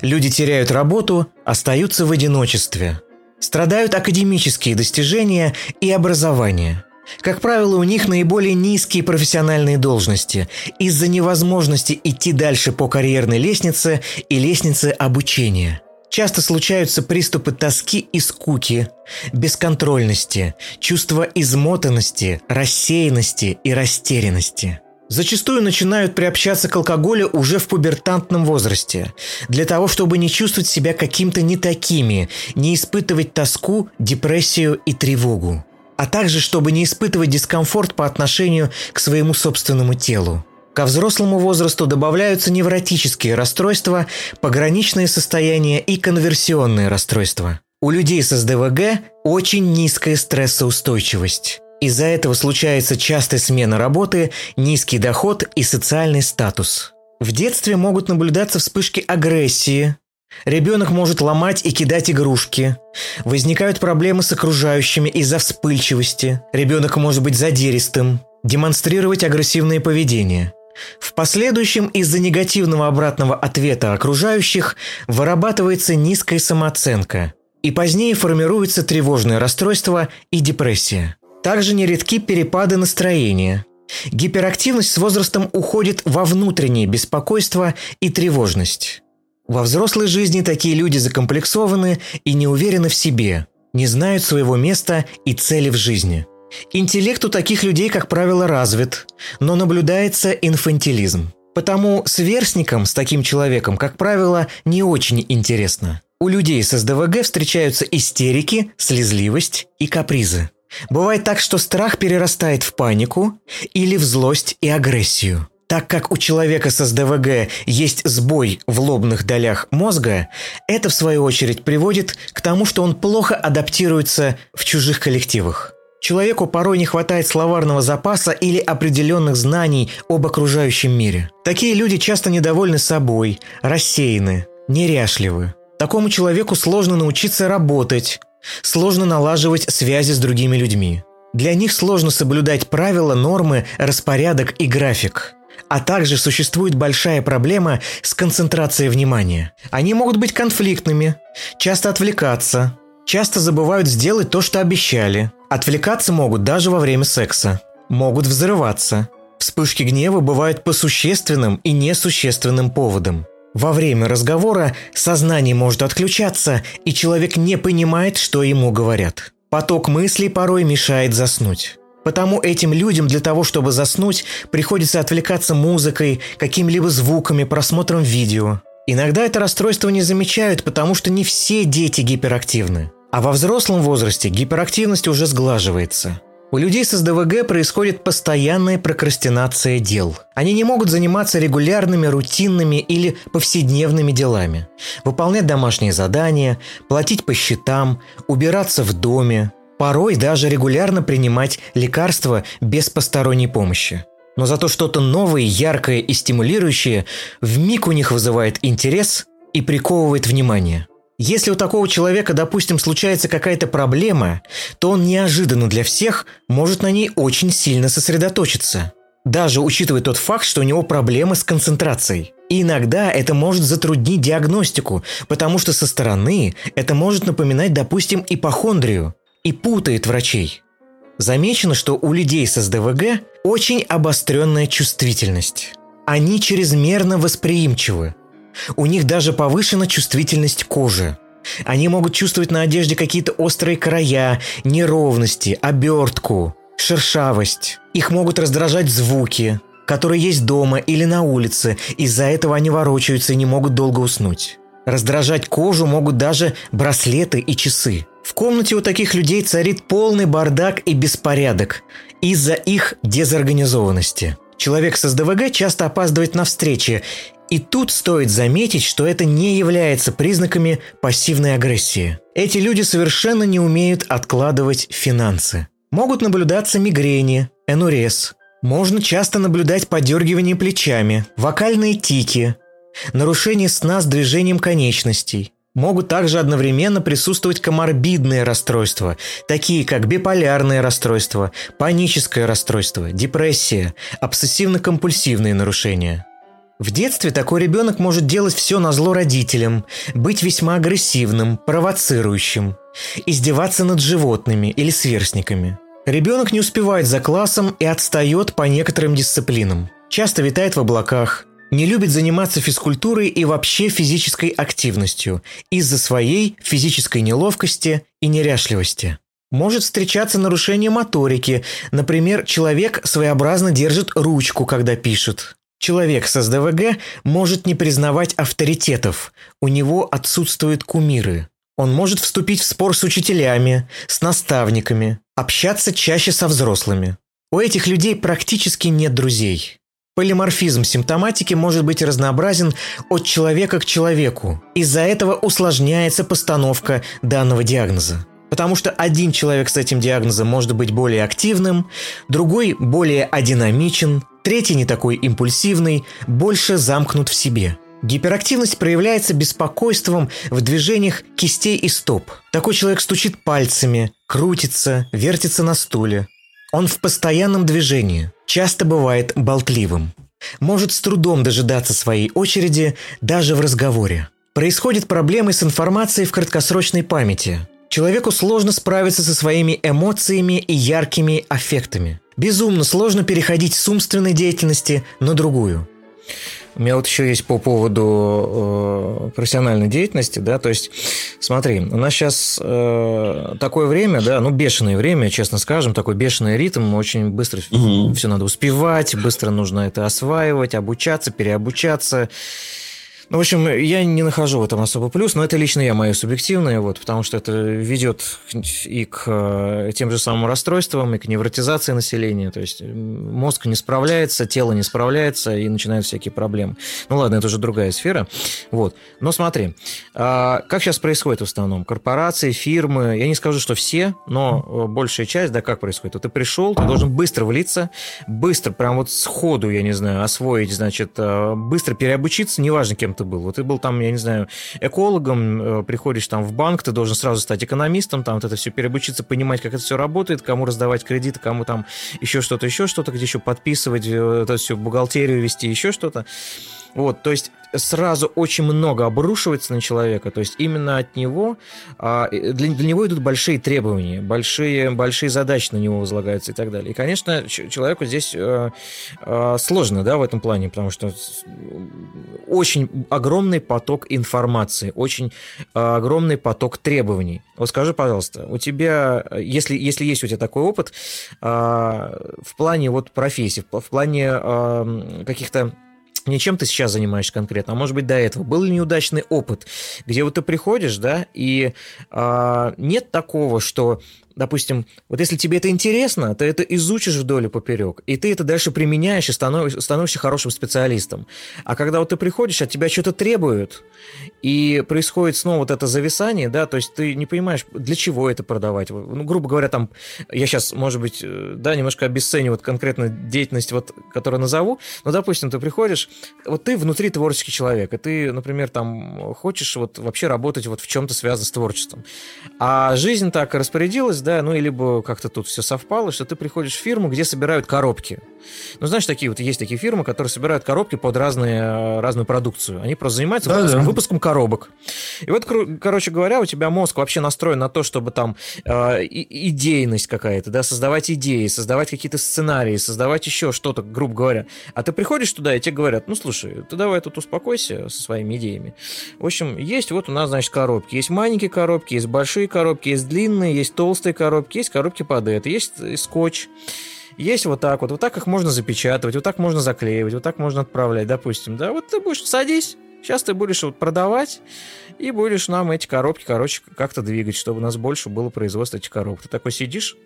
Люди теряют работу, остаются в одиночестве. Страдают академические достижения и образование – как правило, у них наиболее низкие профессиональные должности из-за невозможности идти дальше по карьерной лестнице и лестнице обучения. Часто случаются приступы тоски и скуки, бесконтрольности, чувства измотанности, рассеянности и растерянности. Зачастую начинают приобщаться к алкоголю уже в пубертантном возрасте, для того, чтобы не чувствовать себя каким-то не такими, не испытывать тоску, депрессию и тревогу а также чтобы не испытывать дискомфорт по отношению к своему собственному телу. Ко взрослому возрасту добавляются невротические расстройства, пограничные состояния и конверсионные расстройства. У людей с СДВГ очень низкая стрессоустойчивость. Из-за этого случается частая смена работы, низкий доход и социальный статус. В детстве могут наблюдаться вспышки агрессии, Ребенок может ломать и кидать игрушки. Возникают проблемы с окружающими из-за вспыльчивости. Ребенок может быть задиристым, демонстрировать агрессивное поведение. В последующем из-за негативного обратного ответа окружающих вырабатывается низкая самооценка. И позднее формируется тревожное расстройство и депрессия. Также нередки перепады настроения. Гиперактивность с возрастом уходит во внутреннее беспокойство и тревожность. Во взрослой жизни такие люди закомплексованы и не уверены в себе, не знают своего места и цели в жизни. Интеллект у таких людей, как правило, развит, но наблюдается инфантилизм. Потому сверстникам с таким человеком, как правило, не очень интересно. У людей с СДВГ встречаются истерики, слезливость и капризы. Бывает так, что страх перерастает в панику или в злость и агрессию. Так как у человека с СДВГ есть сбой в лобных долях мозга, это в свою очередь приводит к тому, что он плохо адаптируется в чужих коллективах. Человеку порой не хватает словарного запаса или определенных знаний об окружающем мире. Такие люди часто недовольны собой, рассеяны, неряшливы. Такому человеку сложно научиться работать, сложно налаживать связи с другими людьми. Для них сложно соблюдать правила, нормы, распорядок и график. А также существует большая проблема с концентрацией внимания. Они могут быть конфликтными, часто отвлекаться, часто забывают сделать то, что обещали. Отвлекаться могут даже во время секса. Могут взрываться. Вспышки гнева бывают по существенным и несущественным поводам. Во время разговора сознание может отключаться, и человек не понимает, что ему говорят. Поток мыслей порой мешает заснуть. Потому этим людям для того, чтобы заснуть, приходится отвлекаться музыкой, какими-либо звуками, просмотром видео. Иногда это расстройство не замечают, потому что не все дети гиперактивны. А во взрослом возрасте гиперактивность уже сглаживается. У людей с СДВГ происходит постоянная прокрастинация дел. Они не могут заниматься регулярными, рутинными или повседневными делами. Выполнять домашние задания, платить по счетам, убираться в доме, порой даже регулярно принимать лекарства без посторонней помощи. Но зато что-то новое, яркое и стимулирующее в миг у них вызывает интерес и приковывает внимание – если у такого человека, допустим, случается какая-то проблема, то он неожиданно для всех может на ней очень сильно сосредоточиться. Даже учитывая тот факт, что у него проблемы с концентрацией. И иногда это может затруднить диагностику, потому что со стороны это может напоминать, допустим, ипохондрию и путает врачей. Замечено, что у людей с СДВГ очень обостренная чувствительность. Они чрезмерно восприимчивы, у них даже повышена чувствительность кожи. Они могут чувствовать на одежде какие-то острые края, неровности, обертку, шершавость. Их могут раздражать звуки, которые есть дома или на улице, из-за этого они ворочаются и не могут долго уснуть. Раздражать кожу могут даже браслеты и часы. В комнате у таких людей царит полный бардак и беспорядок из-за их дезорганизованности. Человек с СДВГ часто опаздывает на встречи и тут стоит заметить, что это не является признаками пассивной агрессии. Эти люди совершенно не умеют откладывать финансы. Могут наблюдаться мигрени, энурез. Можно часто наблюдать подергивание плечами, вокальные тики, нарушение сна с движением конечностей. Могут также одновременно присутствовать коморбидные расстройства, такие как биполярное расстройство, паническое расстройство, депрессия, обсессивно-компульсивные нарушения – в детстве такой ребенок может делать все на зло родителям, быть весьма агрессивным, провоцирующим, издеваться над животными или сверстниками. Ребенок не успевает за классом и отстает по некоторым дисциплинам. Часто витает в облаках, не любит заниматься физкультурой и вообще физической активностью из-за своей физической неловкости и неряшливости. Может встречаться нарушение моторики, например, человек своеобразно держит ручку, когда пишет. Человек с СДВГ может не признавать авторитетов, у него отсутствуют кумиры. Он может вступить в спор с учителями, с наставниками, общаться чаще со взрослыми. У этих людей практически нет друзей. Полиморфизм симптоматики может быть разнообразен от человека к человеку. Из-за этого усложняется постановка данного диагноза. Потому что один человек с этим диагнозом может быть более активным, другой более адинамичен, Третий не такой импульсивный, больше замкнут в себе. Гиперактивность проявляется беспокойством в движениях кистей и стоп. Такой человек стучит пальцами, крутится, вертится на стуле. Он в постоянном движении, часто бывает болтливым. Может с трудом дожидаться своей очереди даже в разговоре. Происходят проблемы с информацией в краткосрочной памяти. Человеку сложно справиться со своими эмоциями и яркими аффектами. Безумно сложно переходить с умственной деятельности на другую. У меня вот еще есть по поводу э, профессиональной деятельности, да, то есть, смотри, у нас сейчас э, такое время, да, ну, бешеное время, честно скажем, такой бешеный ритм, очень быстро угу. все надо успевать, быстро нужно это осваивать, обучаться, переобучаться. Ну, в общем, я не нахожу в этом особо плюс, но это лично я мое субъективное, вот, потому что это ведет и к э, тем же самым расстройствам, и к невротизации населения. То есть мозг не справляется, тело не справляется, и начинают всякие проблемы. Ну ладно, это уже другая сфера. Вот. Но смотри, а, как сейчас происходит в основном? Корпорации, фирмы, я не скажу, что все, но э, большая часть, да, как происходит? Вот ты пришел, ты должен быстро влиться, быстро, прям вот сходу, я не знаю, освоить, значит, э, быстро переобучиться, неважно, кем ты был? Вот ты был там, я не знаю, экологом, э, приходишь там в банк, ты должен сразу стать экономистом, там вот это все переобучиться, понимать, как это все работает, кому раздавать кредиты, кому там еще что-то, еще что-то, где еще подписывать, э, это все бухгалтерию вести, еще что-то. Вот, то есть сразу очень много обрушивается на человека, то есть именно от него, а, для, для него идут большие требования, большие, большие задачи на него возлагаются и так далее. И, конечно, человеку здесь э, э, сложно, да, в этом плане, потому что очень огромный поток информации, очень э, огромный поток требований. Вот скажи, пожалуйста, у тебя, если, если есть у тебя такой опыт, в плане вот профессии, в плане каких-то не чем ты сейчас занимаешься конкретно, а может быть до этого. Был ли неудачный опыт, где вот ты приходишь, да, и а, нет такого, что допустим, вот если тебе это интересно, ты это изучишь вдоль и поперек, и ты это дальше применяешь и становишься, становишься хорошим специалистом. А когда вот ты приходишь, от тебя что-то требуют, и происходит снова вот это зависание, да, то есть ты не понимаешь, для чего это продавать. Ну, грубо говоря, там, я сейчас, может быть, э, да, немножко обесценю вот конкретно деятельность, вот, которую назову, но, допустим, ты приходишь, вот ты внутри творческий человек, и ты, например, там, хочешь вот вообще работать вот в чем-то связано с творчеством. А жизнь так распорядилась, да, ну и либо как-то тут все совпало, что ты приходишь в фирму, где собирают коробки. Ну, знаешь, такие вот есть такие фирмы, которые собирают коробки под разные, разную продукцию. Они просто занимаются да, выпуском, да. выпуском коробок. И вот, короче говоря, у тебя мозг вообще настроен на то, чтобы там э, идейность какая-то, да, создавать идеи, создавать какие-то сценарии, создавать еще что-то, грубо говоря. А ты приходишь туда, и тебе говорят, ну, слушай, ты давай тут успокойся со своими идеями. В общем, есть вот у нас, значит, коробки. Есть маленькие коробки, есть большие коробки, есть длинные, есть толстые коробки, есть коробки под это, есть скотч. Есть вот так вот, вот так их можно запечатывать, вот так можно заклеивать, вот так можно отправлять, допустим, да, вот ты будешь, садись, сейчас ты будешь вот продавать, и будешь нам эти коробки, короче, как-то двигать, чтобы у нас больше было производства этих коробок. Ты такой сидишь,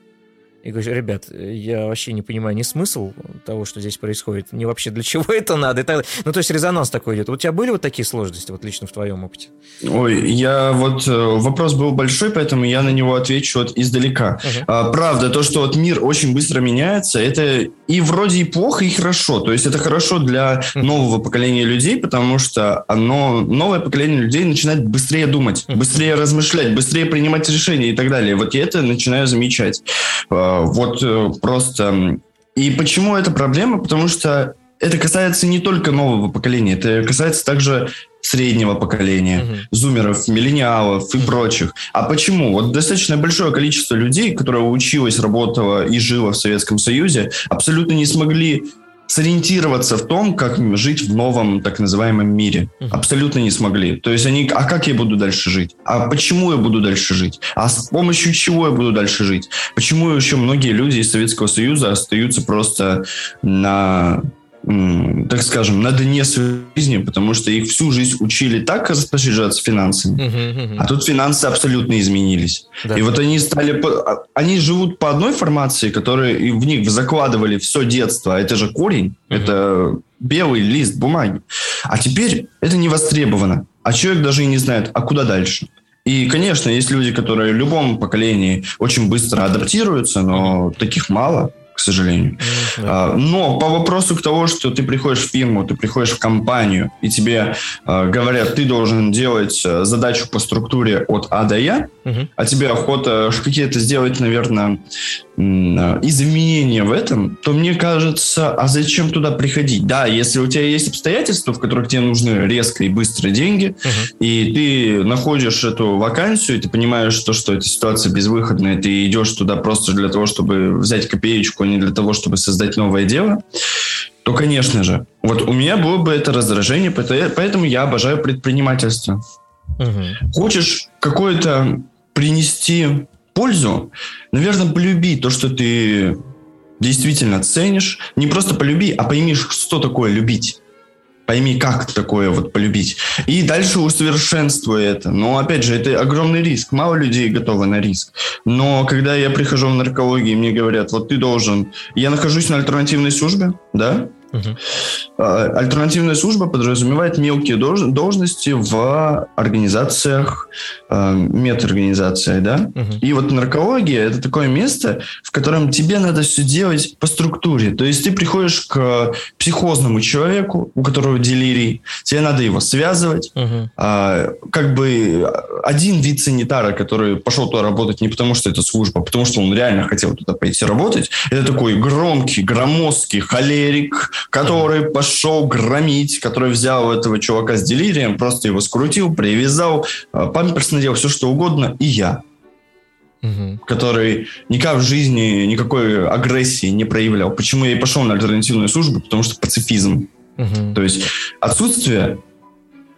и говоришь, ребят, я вообще не понимаю ни смысл того, что здесь происходит, ни вообще для чего <laughs> это надо. Это, ну, то есть резонанс такой идет. У тебя были вот такие сложности, вот лично в твоем опыте? Ой, я вот... Э, вопрос был большой, поэтому я на него отвечу вот издалека. Uh-huh. А, правда, то, что вот мир очень быстро меняется, это и вроде и плохо, и хорошо. То есть это хорошо для uh-huh. нового поколения людей, потому что оно, новое поколение людей начинает быстрее думать, uh-huh. быстрее размышлять, быстрее принимать решения и так далее. Вот я это начинаю замечать а, вот э, просто... И почему это проблема? Потому что это касается не только нового поколения, это касается также среднего поколения, uh-huh. зумеров, миллениалов и прочих. А почему? Вот достаточно большое количество людей, которые училось, работало и жило в Советском Союзе, абсолютно не смогли сориентироваться в том, как жить в новом так называемом мире. Абсолютно не смогли. То есть они, а как я буду дальше жить? А почему я буду дальше жить? А с помощью чего я буду дальше жить? Почему еще многие люди из Советского Союза остаются просто на так скажем, на дне своей жизни, потому что их всю жизнь учили так распоряжаться финансами, uh-huh, uh-huh. а тут финансы абсолютно изменились. Да, и вот они стали... А, они живут по одной формации, которая в них закладывали все детство. Это же корень, uh-huh. это белый лист бумаги. А теперь это не востребовано. А человек даже и не знает, а куда дальше. И, конечно, есть люди, которые в любом поколении очень быстро адаптируются, но таких мало сожалению. Mm-hmm. Но по вопросу к тому, что ты приходишь в фирму, ты приходишь в компанию, и тебе а, говорят, ты должен делать а, задачу по структуре от А до Я, mm-hmm. а тебе охота какие-то сделать, наверное, изменения в этом, то мне кажется, а зачем туда приходить? Да, если у тебя есть обстоятельства, в которых тебе нужны резко и быстро деньги, uh-huh. и ты находишь эту вакансию, и ты понимаешь, что, что эта ситуация безвыходная, ты идешь туда просто для того, чтобы взять копеечку, а не для того, чтобы создать новое дело, то, конечно же, вот у меня было бы это раздражение, поэтому я обожаю предпринимательство. Угу. Хочешь какое-то принести пользу, наверное, полюби то, что ты действительно ценишь. Не просто полюби, а пойми, что такое любить. Пойми, как такое вот полюбить. И дальше усовершенствуй это. Но, опять же, это огромный риск. Мало людей готовы на риск. Но когда я прихожу в наркологию, мне говорят, вот ты должен... Я нахожусь на альтернативной службе, да? Угу. Альтернативная служба подразумевает мелкие должности в организациях э, медорганизация, да? Угу. И вот наркология – это такое место, в котором тебе надо все делать по структуре. То есть ты приходишь к психозному человеку, у которого делирий, тебе надо его связывать. Угу. А, как бы один вид санитара, который пошел туда работать не потому, что это служба, а потому что он реально хотел туда пойти работать, это такой громкий, громоздкий холерик, который пошел громить, который взял этого чувака с делирием, просто его скрутил, привязал, а, памперс надел, все что угодно, и я угу. который никак в жизни никакой агрессии не проявлял. Почему я и пошел на альтернативную службу? Потому что пацифизм. Угу. То есть отсутствие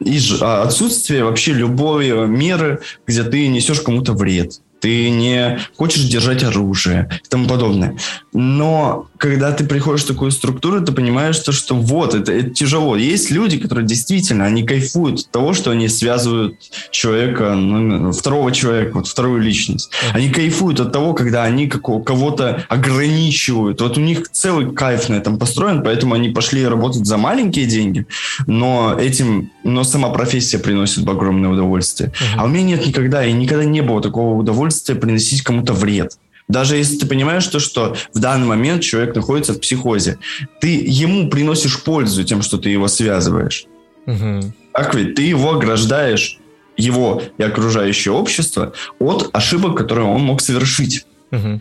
и а, отсутствие вообще любой меры, где ты несешь кому-то вред ты не хочешь держать оружие и тому подобное. Но когда ты приходишь в такую структуру, ты понимаешь, что, что вот, это, это тяжело. Есть люди, которые действительно, они кайфуют от того, что они связывают человека, ну, второго человека, вот вторую личность. Они кайфуют от того, когда они кого-то ограничивают. Вот у них целый кайф на этом построен, поэтому они пошли работать за маленькие деньги, но этим, но сама профессия приносит огромное удовольствие. Uh-huh. А у меня нет никогда, и никогда не было такого удовольствия приносить кому-то вред. Даже если ты понимаешь то, что в данный момент человек находится в психозе, ты ему приносишь пользу тем, что ты его связываешь. Угу. Так ведь ты его ограждаешь, его и окружающее общество от ошибок, которые он мог совершить. Угу.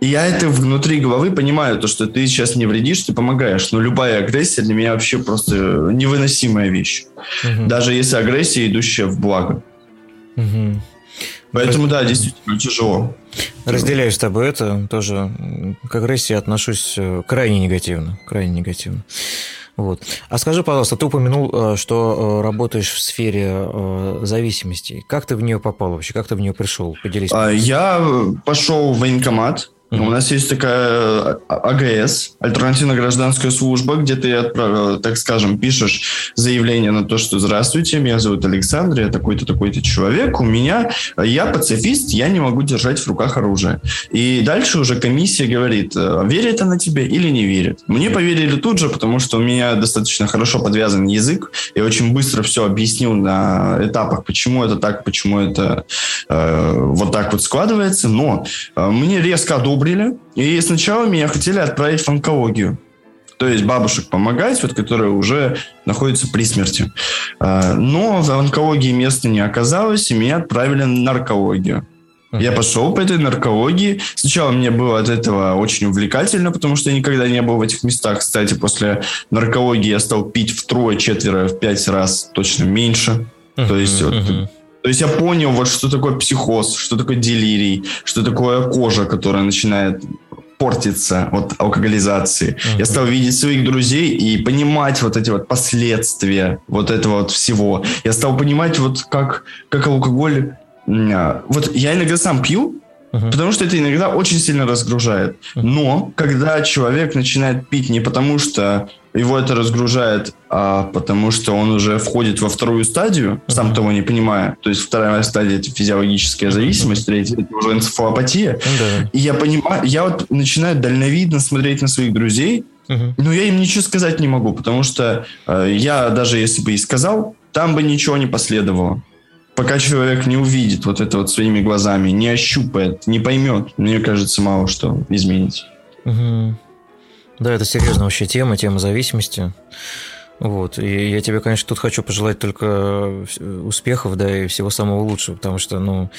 И я это внутри головы понимаю, то, что ты сейчас не вредишь, ты помогаешь. Но любая агрессия для меня вообще просто невыносимая вещь. Угу. Даже если агрессия, идущая в благо. Угу. Поэтому, да, действительно тяжело. Разделяю с тобой это. Тоже к агрессии отношусь э, крайне негативно. Крайне негативно. Вот. А скажи, пожалуйста, ты упомянул, э, что э, работаешь в сфере зависимости. Как ты в нее попал вообще? Как ты в нее пришел? Поделись. А, я пошел в военкомат У нас есть такая а, АГС, альтернативная гражданская служба, где ты, отправил, так скажем, пишешь заявление на то, что «Здравствуйте, меня зовут Александр, я такой-то, такой-то человек, у меня, я пацифист, я не могу держать в руках оружие». И дальше уже комиссия говорит, э, верит она тебе или не верит. Мне поверили тут же, потому что у меня достаточно хорошо подвязан язык, я очень быстро все объяснил на этапах, почему это так, почему это э, вот так вот складывается, но э, мне резко одобрили одобрили. И сначала меня хотели отправить в онкологию. То есть бабушек помогать, вот, которые уже находятся при смерти. А, но в онкологии места не оказалось, и меня отправили на наркологию. Я пошел по этой наркологии. Сначала мне было от этого очень увлекательно, потому что я никогда не был в этих местах. Кстати, после наркологии я стал пить втрое, четверо, в пять раз точно меньше. То есть вот, то есть я понял, вот что такое психоз, что такое делирий, что такое кожа, которая начинает портиться от алкоголизации. Uh-huh. Я стал видеть своих друзей и понимать вот эти вот последствия вот этого вот всего. Я стал понимать вот как, как алкоголь... А, вот я иногда сам пью, uh-huh. потому что это иногда очень сильно разгружает. Uh-huh. Но когда человек начинает пить не потому, что его это разгружает, а потому что он уже входит во вторую стадию, сам того не понимая. То есть вторая стадия это физиологическая зависимость, третья это уже энцефалопатия. Да. И я понимаю, я вот начинаю дальновидно смотреть на своих друзей, но я им ничего сказать не могу, потому что э, я даже если бы и сказал, там бы ничего не последовало. Пока человек не увидит вот это вот своими глазами, не ощупает, не поймет, мне кажется, мало что изменится. Угу. Да, это серьезная вообще тема, тема зависимости. Вот. И я тебе, конечно, тут хочу пожелать только успехов, да, и всего самого лучшего, потому что, ну,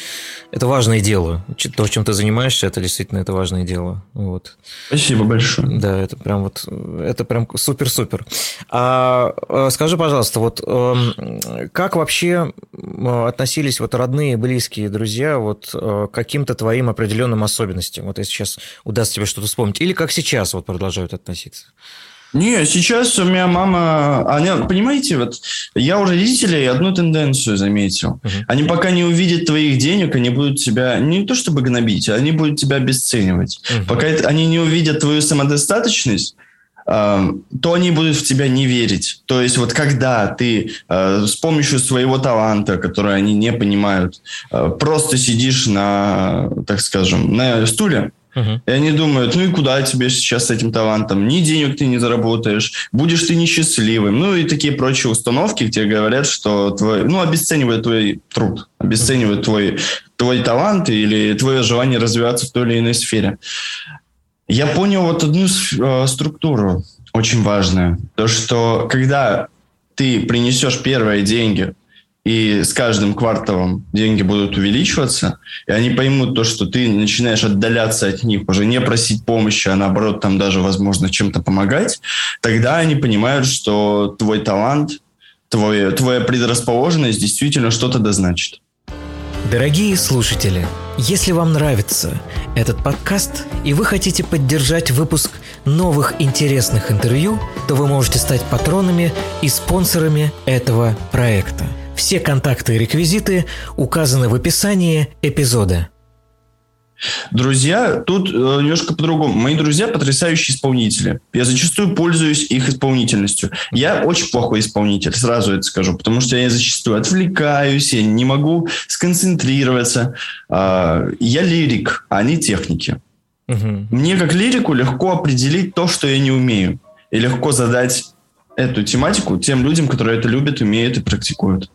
это важное дело. То, чем ты занимаешься, это действительно это важное дело. Вот. Спасибо большое. Да, это прям вот, это прям супер-супер. А, а скажи, пожалуйста, вот эм, как вообще относились вот родные, близкие, друзья вот э, к каким-то твоим определенным особенностям? Вот если сейчас удастся тебе что-то вспомнить. Или как сейчас вот продолжают относиться? Не, сейчас у меня мама... Она, понимаете, вот я у родителей одну тенденцию заметил. Они пока не увидят твоих денег, они будут тебя не то чтобы гнобить, они будут тебя обесценивать. Пока они не увидят твою самодостаточность, то они будут в тебя не верить. То есть вот когда ты э, с помощью своего таланта, который они не понимают, э, просто сидишь на, так скажем, на стуле, И они думают, ну и куда тебе сейчас с этим талантом? Ни денег ты не заработаешь, будешь ты несчастливым. Ну и такие прочие установки, где говорят, что твой, ну, обесценивают твой труд, обесценивают uh-huh. твой, твой талант или твое желание развиваться в той или иной сфере. Я понял вот одну э, структуру очень важную. То, что когда ты принесешь первые деньги и с каждым кварталом деньги будут увеличиваться, и они поймут то, что ты начинаешь отдаляться от них, уже не просить помощи, а наоборот там даже, возможно, чем-то помогать, тогда они понимают, что твой талант, твой, твоя предрасположенность действительно что-то дозначит. Дорогие слушатели, если вам нравится этот подкаст и вы хотите поддержать выпуск новых интересных интервью, то вы можете стать патронами и спонсорами этого проекта – все контакты и реквизиты указаны в описании эпизода. Друзья, тут э, немножко по-другому. Мои друзья потрясающие исполнители. Я зачастую пользуюсь их исполнительностью. Я очень плохой исполнитель, сразу это скажу, потому что я зачастую отвлекаюсь, я не могу сконцентрироваться. Э, я лирик, а они техники. Угу. Мне как лирику легко определить то, что я не умею. И легко задать эту тематику тем людям, которые это любят, умеют и практикуют.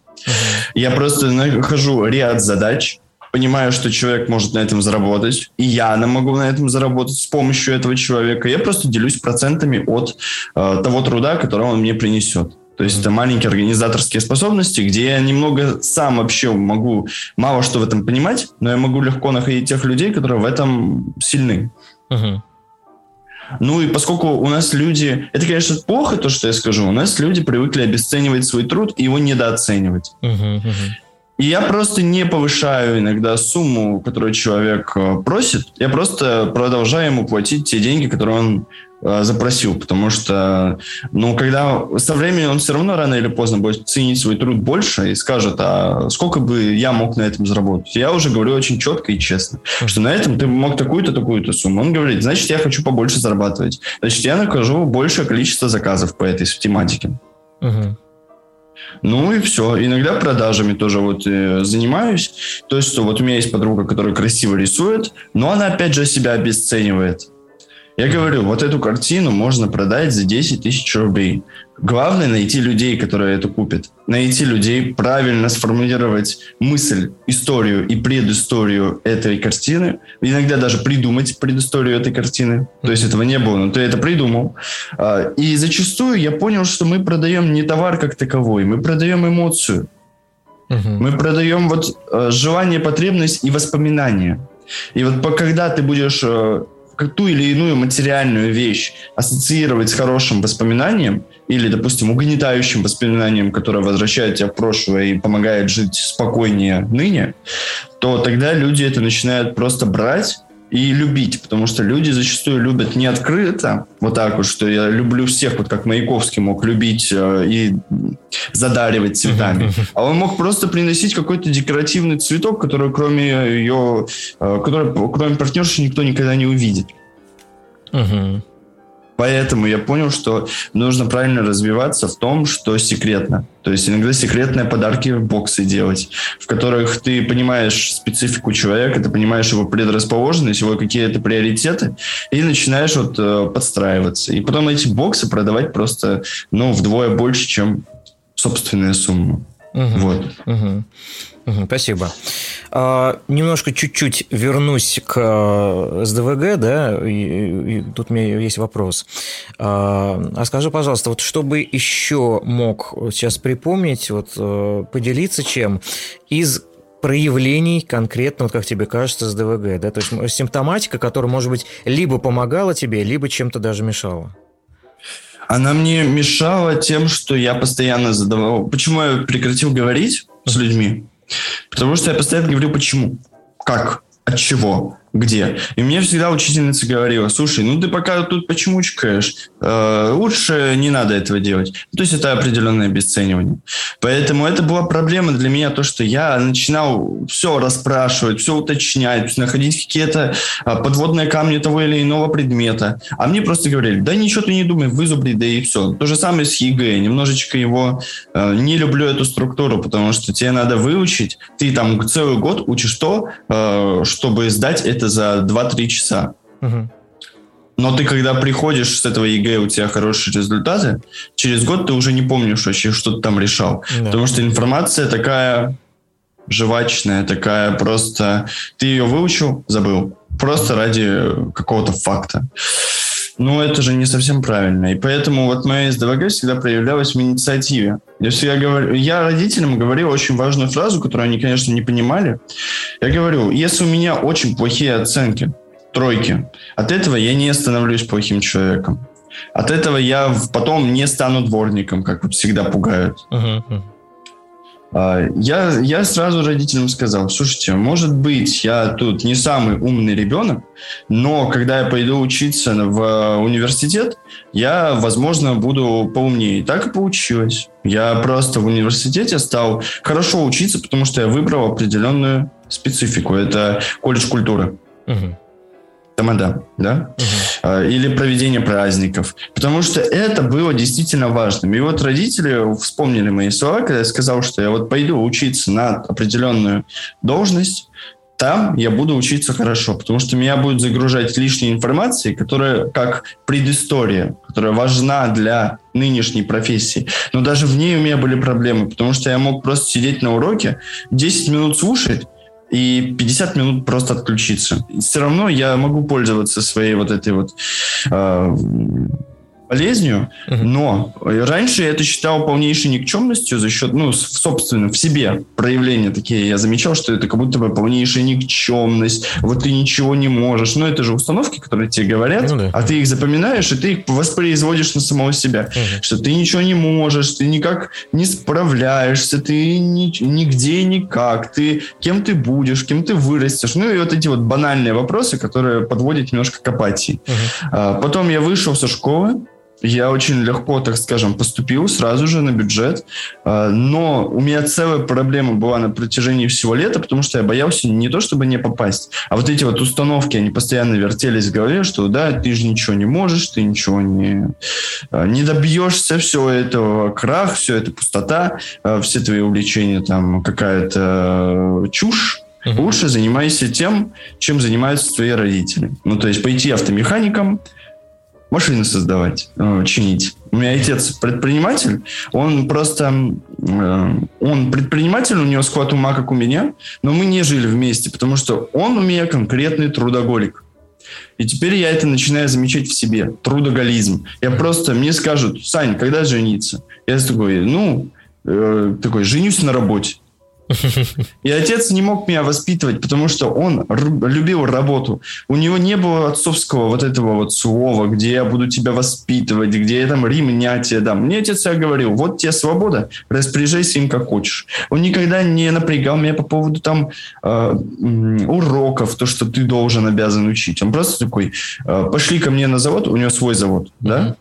Я просто нахожу ряд задач, понимаю, что человек может на этом заработать, и я могу на этом заработать с помощью этого человека. Я просто делюсь процентами от э, того труда, который он мне принесет. То есть это маленькие организаторские способности, где я немного сам вообще могу мало что в этом понимать, но я могу легко находить тех людей, которые в этом сильны. Mm-hmm. Ну и поскольку у нас люди... Это, конечно, плохо, то, что я скажу. У нас люди привыкли обесценивать свой труд и его недооценивать. Uh-huh, uh-huh. И я просто не повышаю иногда сумму, которую человек э, просит. Я просто продолжаю ему платить те деньги, которые он Э, запросил, потому что, ну, когда со временем он все равно рано или поздно будет ценить свой труд больше и скажет, а сколько бы я мог на этом заработать? Я уже говорю очень четко и честно, что на этом ты мог такую-то, такую-то сумму. Он говорит, значит, я хочу побольше зарабатывать. Значит, я накажу большее количество заказов по этой тематике. Угу. Ну и все. Иногда продажами тоже вот э, занимаюсь. То есть, что вот у меня есть подруга, которая красиво рисует, но она опять же себя обесценивает. Я говорю, вот эту картину можно продать за 10 тысяч рублей. Главное найти людей, которые это купят. Найти людей, правильно сформулировать мысль, историю и предысторию этой картины. Иногда даже придумать предысторию этой картины. То есть этого не было, но ты это придумал. А, и зачастую я понял, что мы продаем не товар как таковой, мы продаем эмоцию. Мы продаем вот э, желание, потребность и воспоминания. И вот когда ты будешь э, ту или иную материальную вещь ассоциировать с хорошим воспоминанием или, допустим, угнетающим воспоминанием, которое возвращает тебя в прошлое и помогает жить спокойнее ныне, то тогда люди это начинают просто брать и любить, потому что люди зачастую любят не открыто, вот так вот, что я люблю всех, вот как Маяковский мог любить э, и задаривать цветами, а он мог просто приносить какой-то декоративный цветок, который кроме ее, э, который кроме партнерши никто никогда не увидит. Uh-huh. Поэтому я понял, что нужно правильно развиваться в том, что секретно. То есть иногда секретные подарки в боксы делать, в которых ты понимаешь специфику человека, ты понимаешь его предрасположенность, его какие-то приоритеты, и начинаешь вот э, подстраиваться. И потом эти боксы продавать просто, ну, вдвое больше, чем собственная сумма. Угу, вот. Угу. Спасибо. А, немножко чуть-чуть вернусь к э, СДВГ, да, и, и тут у меня есть вопрос. А, а скажи, пожалуйста, вот чтобы еще мог сейчас припомнить, вот э, поделиться чем из проявлений конкретно, вот как тебе кажется, с ДВГ, да, то есть симптоматика, которая, может быть, либо помогала тебе, либо чем-то даже мешала. Она мне мешала тем, что я постоянно задавал... Почему я прекратил говорить с людьми? Потому что я постоянно говорю, почему, как, от чего где. И мне всегда учительница говорила, слушай, ну ты пока тут почемучкаешь, э, лучше не надо этого делать. То есть это определенное обесценивание. Поэтому это была проблема для меня, то, что я начинал все расспрашивать, все уточнять, находить какие-то э, подводные камни того или иного предмета. А мне просто говорили, да ничего ты не думай, вызубри, да и все. То же самое с ЕГЭ. Немножечко его э, не люблю эту структуру, потому что тебе надо выучить. Ты там целый год учишь то, э, чтобы сдать это это за 2-3 часа. Угу. Но ты, когда приходишь с этого ЕГЭ, у тебя хорошие результаты, через год ты уже не помнишь вообще, что ты там решал. Да. Потому что информация такая жвачная, такая просто... Ты ее выучил, забыл. Просто ради какого-то факта. Ну, это же не совсем правильно. И поэтому вот моя СДВГ всегда проявлялась в инициативе. Я всегда говорю, я родителям говорил очень важную фразу, которую они, конечно, не понимали. Я говорю, если у меня очень плохие оценки, тройки. От этого я не становлюсь плохим человеком. От этого я потом не стану дворником, как вот всегда пугают. Uh-huh. Я, я сразу родителям сказал, слушайте, может быть, я тут не самый умный ребенок, но когда я пойду учиться в университет, я, возможно, буду поумнее. Так и получилось. Я просто в университете стал хорошо учиться, потому что я выбрал определенную специфику. Это колледж культуры. Uh-huh тамада, да, угу. или проведение праздников, потому что это было действительно важным. И вот родители вспомнили мои слова, когда я сказал, что я вот пойду учиться на определенную должность, там я буду учиться хорошо, потому что меня будет загружать лишней информацией, которая как предыстория, которая важна для нынешней профессии. Но даже в ней у меня были проблемы, потому что я мог просто сидеть на уроке, 10 минут слушать, и 50 минут просто отключиться. Все равно я могу пользоваться своей вот этой вот э, болезнью, но раньше я это считал полнейшей никчемностью за счет, ну, собственно, в себе проявления такие. Я замечал, что это как будто бы полнейшая никчемность, вот ты ничего не можешь. Но это же установки, которые тебе говорят, ну, да. а ты их запоминаешь, и ты их воспроизводишь на самого себя. Uh-huh. Что ты ничего не можешь, ты никак не справляешься, ты ни, нигде никак, ты кем ты будешь, кем ты вырастешь. Ну и вот эти вот банальные вопросы, которые подводят немножко к апатии. Uh-huh. А, потом я вышел со школы, я очень легко, так скажем, поступил сразу же на бюджет, а, но у меня целая проблема была на протяжении всего лета, потому что я боялся не то, чтобы не попасть, а вот эти вот установки, они постоянно вертелись в голове, что да, ты же ничего не можешь, ты ничего не, а, не добьешься, все это крах, все это пустота, а, все твои увлечения там какая-то чушь, Лучше занимайся тем, чем занимаются твои родители. Ну, то есть пойти автомехаником, машины создавать, э, чинить. У меня отец предприниматель, он просто, э, он предприниматель, у него склад ума, как у меня, но мы не жили вместе, потому что он у меня конкретный трудоголик. И теперь я это начинаю замечать в себе. Трудоголизм. Я просто, мне скажут, Сань, когда жениться? Я такой, ну, э, такой, женюсь на работе. И отец не мог меня воспитывать, потому что он любил работу. У него не было отцовского вот этого вот слова, где я буду тебя воспитывать, где я там ремня тебе дам. Мне отец я говорил, вот тебе свобода, распоряжайся им как хочешь. Он никогда не напрягал меня по поводу там э, уроков, то, что ты должен, обязан учить. Он просто такой, э, пошли ко мне на завод, у него свой завод, да?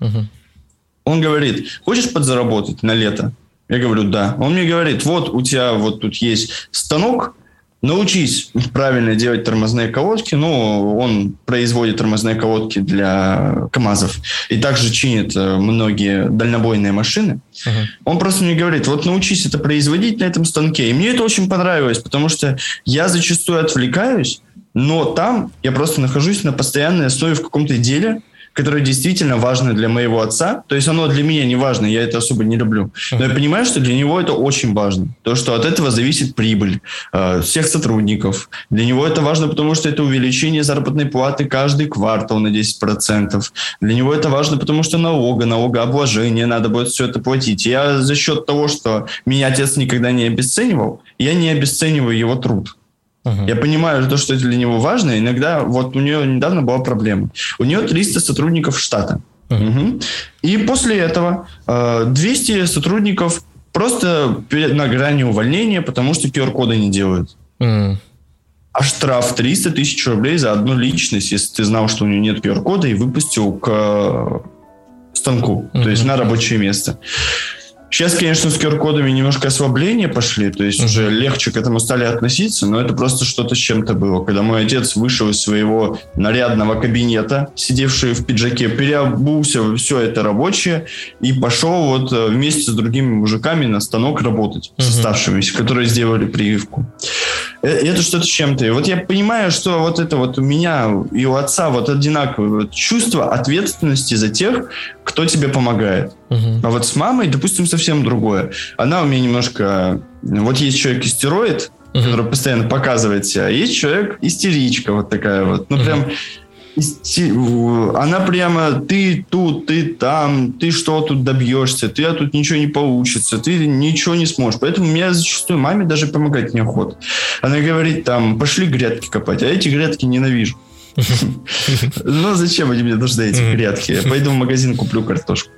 Он говорит, хочешь подзаработать на лето? Я говорю, да. Он мне говорит, вот у тебя вот тут есть станок, научись правильно делать тормозные колодки. Ну, он производит тормозные колодки для КАМАЗов и также чинит э, многие дальнобойные машины. Uh-huh. Он просто мне говорит, вот научись это производить на этом станке. И мне это очень понравилось, потому что я зачастую отвлекаюсь, но там я просто нахожусь на постоянной основе в каком-то деле, которое действительно важно для моего отца. То есть оно для меня не важно, я это особо не люблю. Но я понимаю, что для него это очень важно. То, что от этого зависит прибыль э, всех сотрудников. Для него это важно, потому что это увеличение заработной платы каждый квартал на 10%. Для него это важно, потому что налога, налогообложение, надо будет все это платить. Я за счет того, что меня отец никогда не обесценивал, я не обесцениваю его труд. Uh-huh. Я понимаю то, что это для него важно. Иногда, вот у нее недавно была проблема. У нее 300 сотрудников штата. Uh-huh. Угу. И после этого э, 200 сотрудников просто на грани увольнения, потому что QR-коды не делают. Uh-huh. А штраф 300 тысяч рублей за одну личность, если ты знал, что у нее нет QR-кода, и выпустил к э, станку, uh-huh. то есть на рабочее место. Сейчас, конечно, с QR-кодами немножко ослабления пошли, то есть уже легче к этому стали относиться, но это просто что-то с чем-то было. Когда мой отец вышел из своего нарядного кабинета, сидевший в пиджаке, переобулся все это рабочее и пошел вот э, вместе с другими мужиками на станок работать, uh-huh. с оставшимися, которые сделали прививку. Э, это что-то с чем-то. И вот я понимаю, что вот это вот у меня и у отца вот одинаковое вот чувство ответственности за тех, кто тебе помогает. Угу. А вот с мамой, допустим, совсем другое. Она у меня немножко... Вот есть человек истероид, угу. который постоянно показывает себя, а есть человек истеричка вот такая вот. Ну, угу. прям она прямо, ты тут, ты там, ты что тут добьешься, ты а тут ничего не получится, ты ничего не сможешь. Поэтому мне зачастую маме даже помогать неохота. Она говорит там, пошли грядки копать, а эти грядки ненавижу. Ну, зачем они мне нужны, эти грядки? Я пойду в магазин, куплю картошку.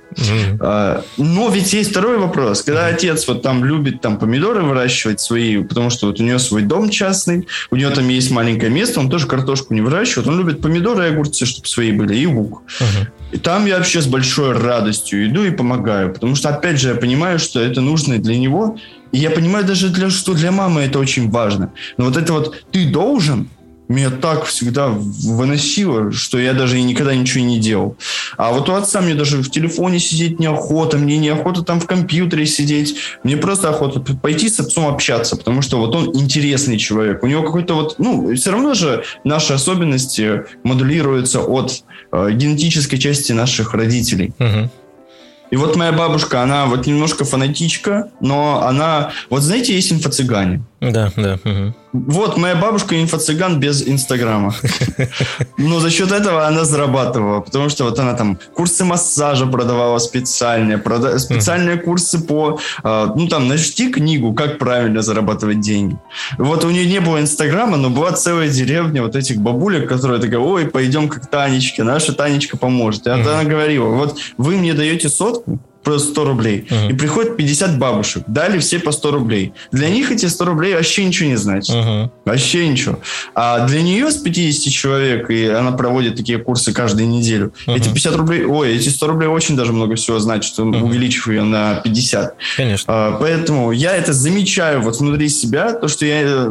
А, но ведь есть второй вопрос. Когда отец вот там любит там помидоры выращивать свои, потому что вот у него свой дом частный, у него там есть маленькое место, он тоже картошку не выращивает, он любит помидоры и огурцы, чтобы свои были, и лук. И там я вообще с большой радостью иду и помогаю, потому что, опять же, я понимаю, что это нужно для него, и я понимаю даже, для, что для мамы это очень важно. Но вот это вот «ты должен», меня так всегда выносило, что я даже и никогда ничего не делал. А вот у отца мне даже в телефоне сидеть неохота, мне неохота там в компьютере сидеть, мне просто охота пойти с отцом общаться, потому что вот он интересный человек. У него какой-то вот, ну, все равно же наши особенности модулируются от э, генетической части наших родителей. Uh-huh. И вот моя бабушка, она вот немножко фанатичка, но она... Вот знаете, есть инфо-цыгане. Да, да. Угу. Вот, моя бабушка инфо-цыган без Инстаграма. <laughs> Но за счет этого она зарабатывала, потому что вот она там курсы массажа продавала специальные, специальные курсы по... А, ну, там, начти книгу, как правильно зарабатывать деньги. Вот у нее не было Инстаграма, но была целая деревня вот этих бабулек, которые такая, ой, пойдем как Танечке, наша Танечка поможет. И она говорила, вот вы мне даете сотку, просто 100 рублей. Uh-huh. И приходит 50 бабушек. Дали все по 100 рублей. Для них эти 100 рублей вообще ничего не значит. Uh-huh. Вообще ничего. А для нее с 50 человек, и она проводит такие курсы каждую неделю, uh-huh. эти 50 рублей, ой, эти 100 рублей очень даже много всего значит, uh-huh. увеличив ее на 50. Конечно. А, поэтому я это замечаю вот внутри себя, то, что я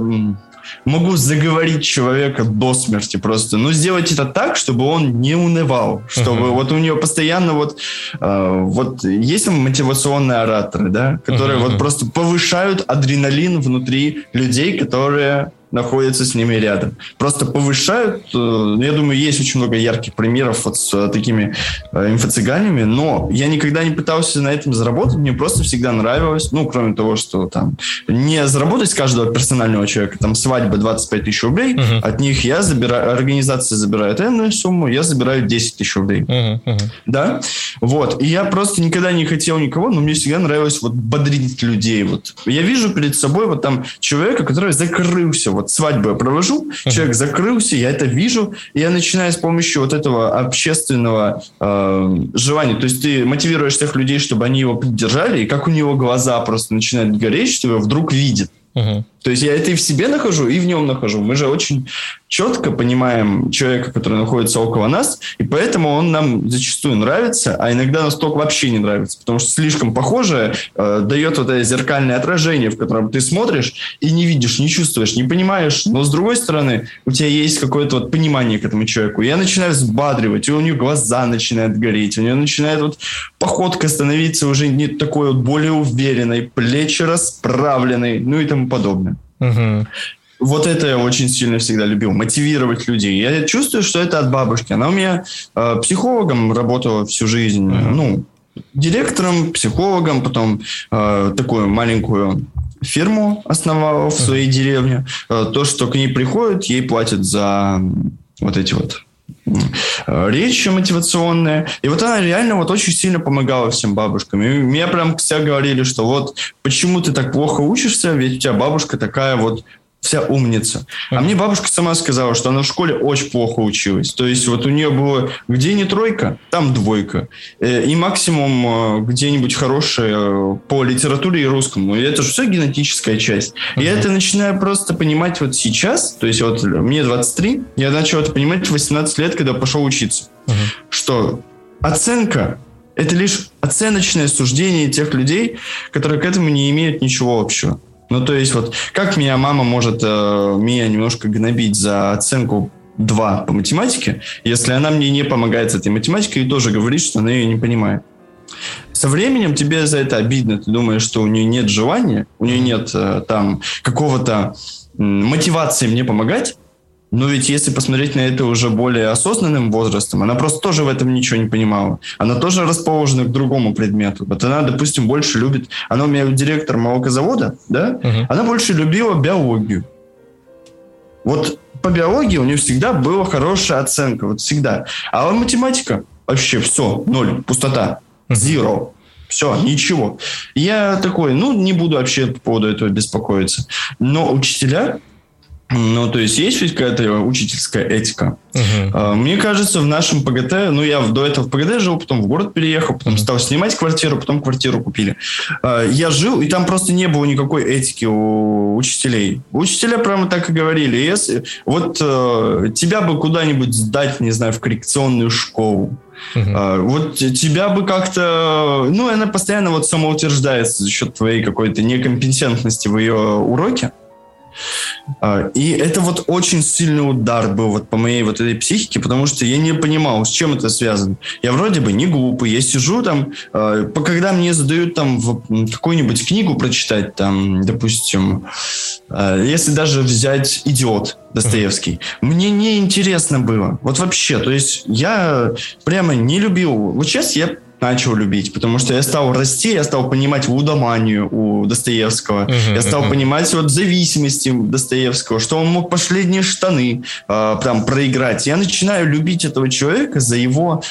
могу заговорить человека до смерти просто. Но сделать это так, чтобы он не унывал, чтобы uh-huh. вот у него постоянно вот э, вот есть мотивационные ораторы, да, которые uh-huh. вот просто повышают адреналин внутри людей, которые находятся с ними рядом. Просто повышают. Э, я думаю, есть очень много ярких примеров вот с э, такими э, инфо-цыганями, но я никогда не пытался на этом заработать. Мне просто всегда нравилось, ну, кроме того, что там не заработать с каждого персонального человека, там свадьба 25 тысяч рублей, uh-huh. от них я забираю, организация забирает энную сумму, я забираю 10 тысяч рублей. Uh-huh. Uh-huh. Да? Вот. И я просто никогда не хотел никого, но мне всегда нравилось вот бодрить людей. Вот. Я вижу перед собой вот там человека, который закрылся, вот вот свадьбу я провожу, uh-huh. человек закрылся, я это вижу, и я начинаю с помощью вот этого общественного э, желания, то есть ты мотивируешь тех людей, чтобы они его поддержали, и как у него глаза просто начинают гореть, что его вдруг видит. То есть я это и в себе нахожу, и в нем нахожу. Мы же очень четко понимаем человека, который находится около нас, и поэтому он нам зачастую нравится, а иногда настолько вообще не нравится, потому что слишком похожее э, дает вот это зеркальное отражение, в котором ты смотришь и не видишь, не чувствуешь, не понимаешь, но с другой стороны у тебя есть какое-то вот понимание к этому человеку. Я начинаю взбадривать, и у нее глаза начинают гореть, у нее начинает вот походка становиться уже не такой вот более уверенной, плечи расправленной, ну и тому подобное. Угу. Вот это я очень сильно всегда любил, мотивировать людей. Я чувствую, что это от бабушки. Она у меня э, психологом работала всю жизнь. uh Ну, директором, психологом, потом э, такую маленькую фирму основала в своей деревне. Э, то, что к ней приходят, ей платят за вот эти вот речи мотивационные. И вот она реально вот очень сильно помогала всем бабушкам. И мне прям все говорили, что вот почему ты так плохо учишься, ведь у тебя бабушка такая вот вся умница. А мне бабушка сама сказала, что она в школе очень плохо училась. То есть вот у нее было где не тройка, там двойка. Э, и максимум э, где-нибудь хорошая э, по литературе и русскому. И это же все генетическая часть. Uh-huh. Я это начинаю просто понимать вот сейчас. То есть вот мне 23, я начал это понимать в 18 лет, когда пошел учиться. Uh-huh. Что оценка это лишь оценочное суждение тех людей, которые к этому не имеют ничего общего. Ну, то есть вот как меня мама может э, меня немножко гнобить за оценку 2 по математике, если она мне не помогает с этой математикой и тоже говорит, что она ее не понимает. Со временем тебе за это обидно, ты думаешь, что у нее нет желания, у нее нет э, там какого-то мотивации мне помогать, но ведь если посмотреть на это уже более осознанным возрастом, она просто тоже в этом ничего не понимала. Она тоже расположена к другому предмету. Вот она, допустим, больше любит... Она у меня директор молокозавода, да? Угу. Она больше любила биологию. Вот по биологии у нее всегда была хорошая оценка, вот всегда. А математика вообще все, ноль, пустота, zero. Все, ничего. Я такой, ну, не буду вообще по поводу этого беспокоиться. Но учителя ну, то есть есть ведь какая-то учительская этика. Uh-huh. Мне кажется, в нашем ПГТ, ну, я до этого в ПГТ жил, потом в город переехал, потом uh-huh. стал снимать квартиру, потом квартиру купили. А, я жил, и там просто не было никакой этики у учителей. Учителя прямо так и говорили, если вот э, тебя бы куда-нибудь сдать, не знаю, в коррекционную школу, Uh-huh. Вот тебя бы как-то... Ну, она постоянно вот самоутверждается за счет твоей какой-то некомпетентности в ее уроке. А, и это вот очень сильный удар был вот по моей вот этой психике, потому что я не понимал, с чем это связано. Я вроде бы не глупый, я сижу там, а, когда мне задают там какую-нибудь книгу прочитать, там, допустим, а, если даже взять «Идиот», Достоевский. Мне не интересно было. Вот вообще. То есть я прямо не любил. Вот сейчас я начал любить, потому что я стал расти, я стал понимать лудоманию у Достоевского, uh-huh, я стал uh-huh. понимать вот зависимости Достоевского, что он мог последние штаны э, там проиграть. Я начинаю любить этого человека за его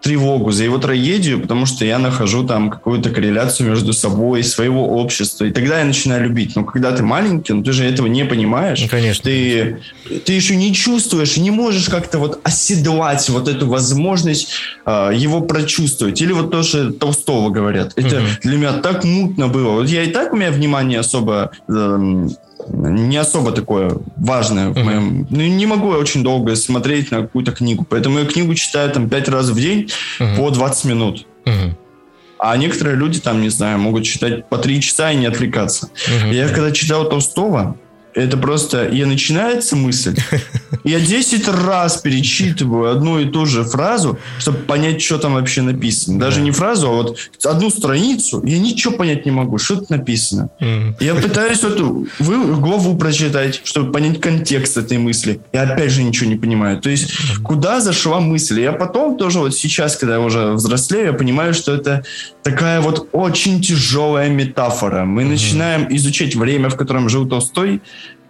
тревогу, за его трагедию, потому что я нахожу там какую-то корреляцию между собой, своего общества, и тогда я начинаю любить. Но когда ты маленький, ну ты же этого не понимаешь. Ну, конечно. Ты, ты еще не чувствуешь, не можешь как-то вот оседлать вот эту возможность э, его прочувствовать. Или вот то, что Толстого говорят. Это угу. для меня так мутно было. Вот я и так, у меня внимание особо... Э, не особо такое важное uh-huh. в моем... Ну, не могу я очень долго смотреть на какую-то книгу, поэтому я книгу читаю там пять раз в день uh-huh. по 20 минут. Uh-huh. А некоторые люди там, не знаю, могут читать по три часа и не отвлекаться. Uh-huh. Я когда читал Толстого, это просто... И начинается мысль. Я 10 раз перечитываю одну и ту же фразу, чтобы понять, что там вообще написано. Даже не фразу, а вот одну страницу. Я ничего понять не могу, что тут написано. Я пытаюсь эту вы, главу прочитать, чтобы понять контекст этой мысли. Я опять же ничего не понимаю. То есть, куда зашла мысль? Я потом тоже вот сейчас, когда я уже взрослею, я понимаю, что это такая вот очень тяжелая метафора. Мы начинаем изучать время, в котором жил Толстой,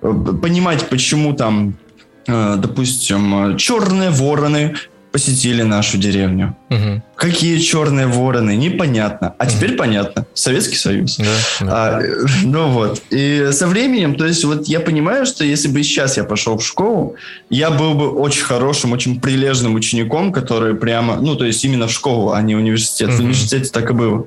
понимать, почему там, э, допустим, черные вороны посетили нашу деревню. Угу. Какие черные вороны, непонятно. А теперь понятно. Советский Союз. Да, да. А, <laughs> ну вот. И со временем, то есть вот я понимаю, что если бы сейчас я пошел в школу, я был бы очень хорошим, очень прилежным учеником, который прямо, ну то есть именно в школу, а не в университет. Угу. В университете так и было.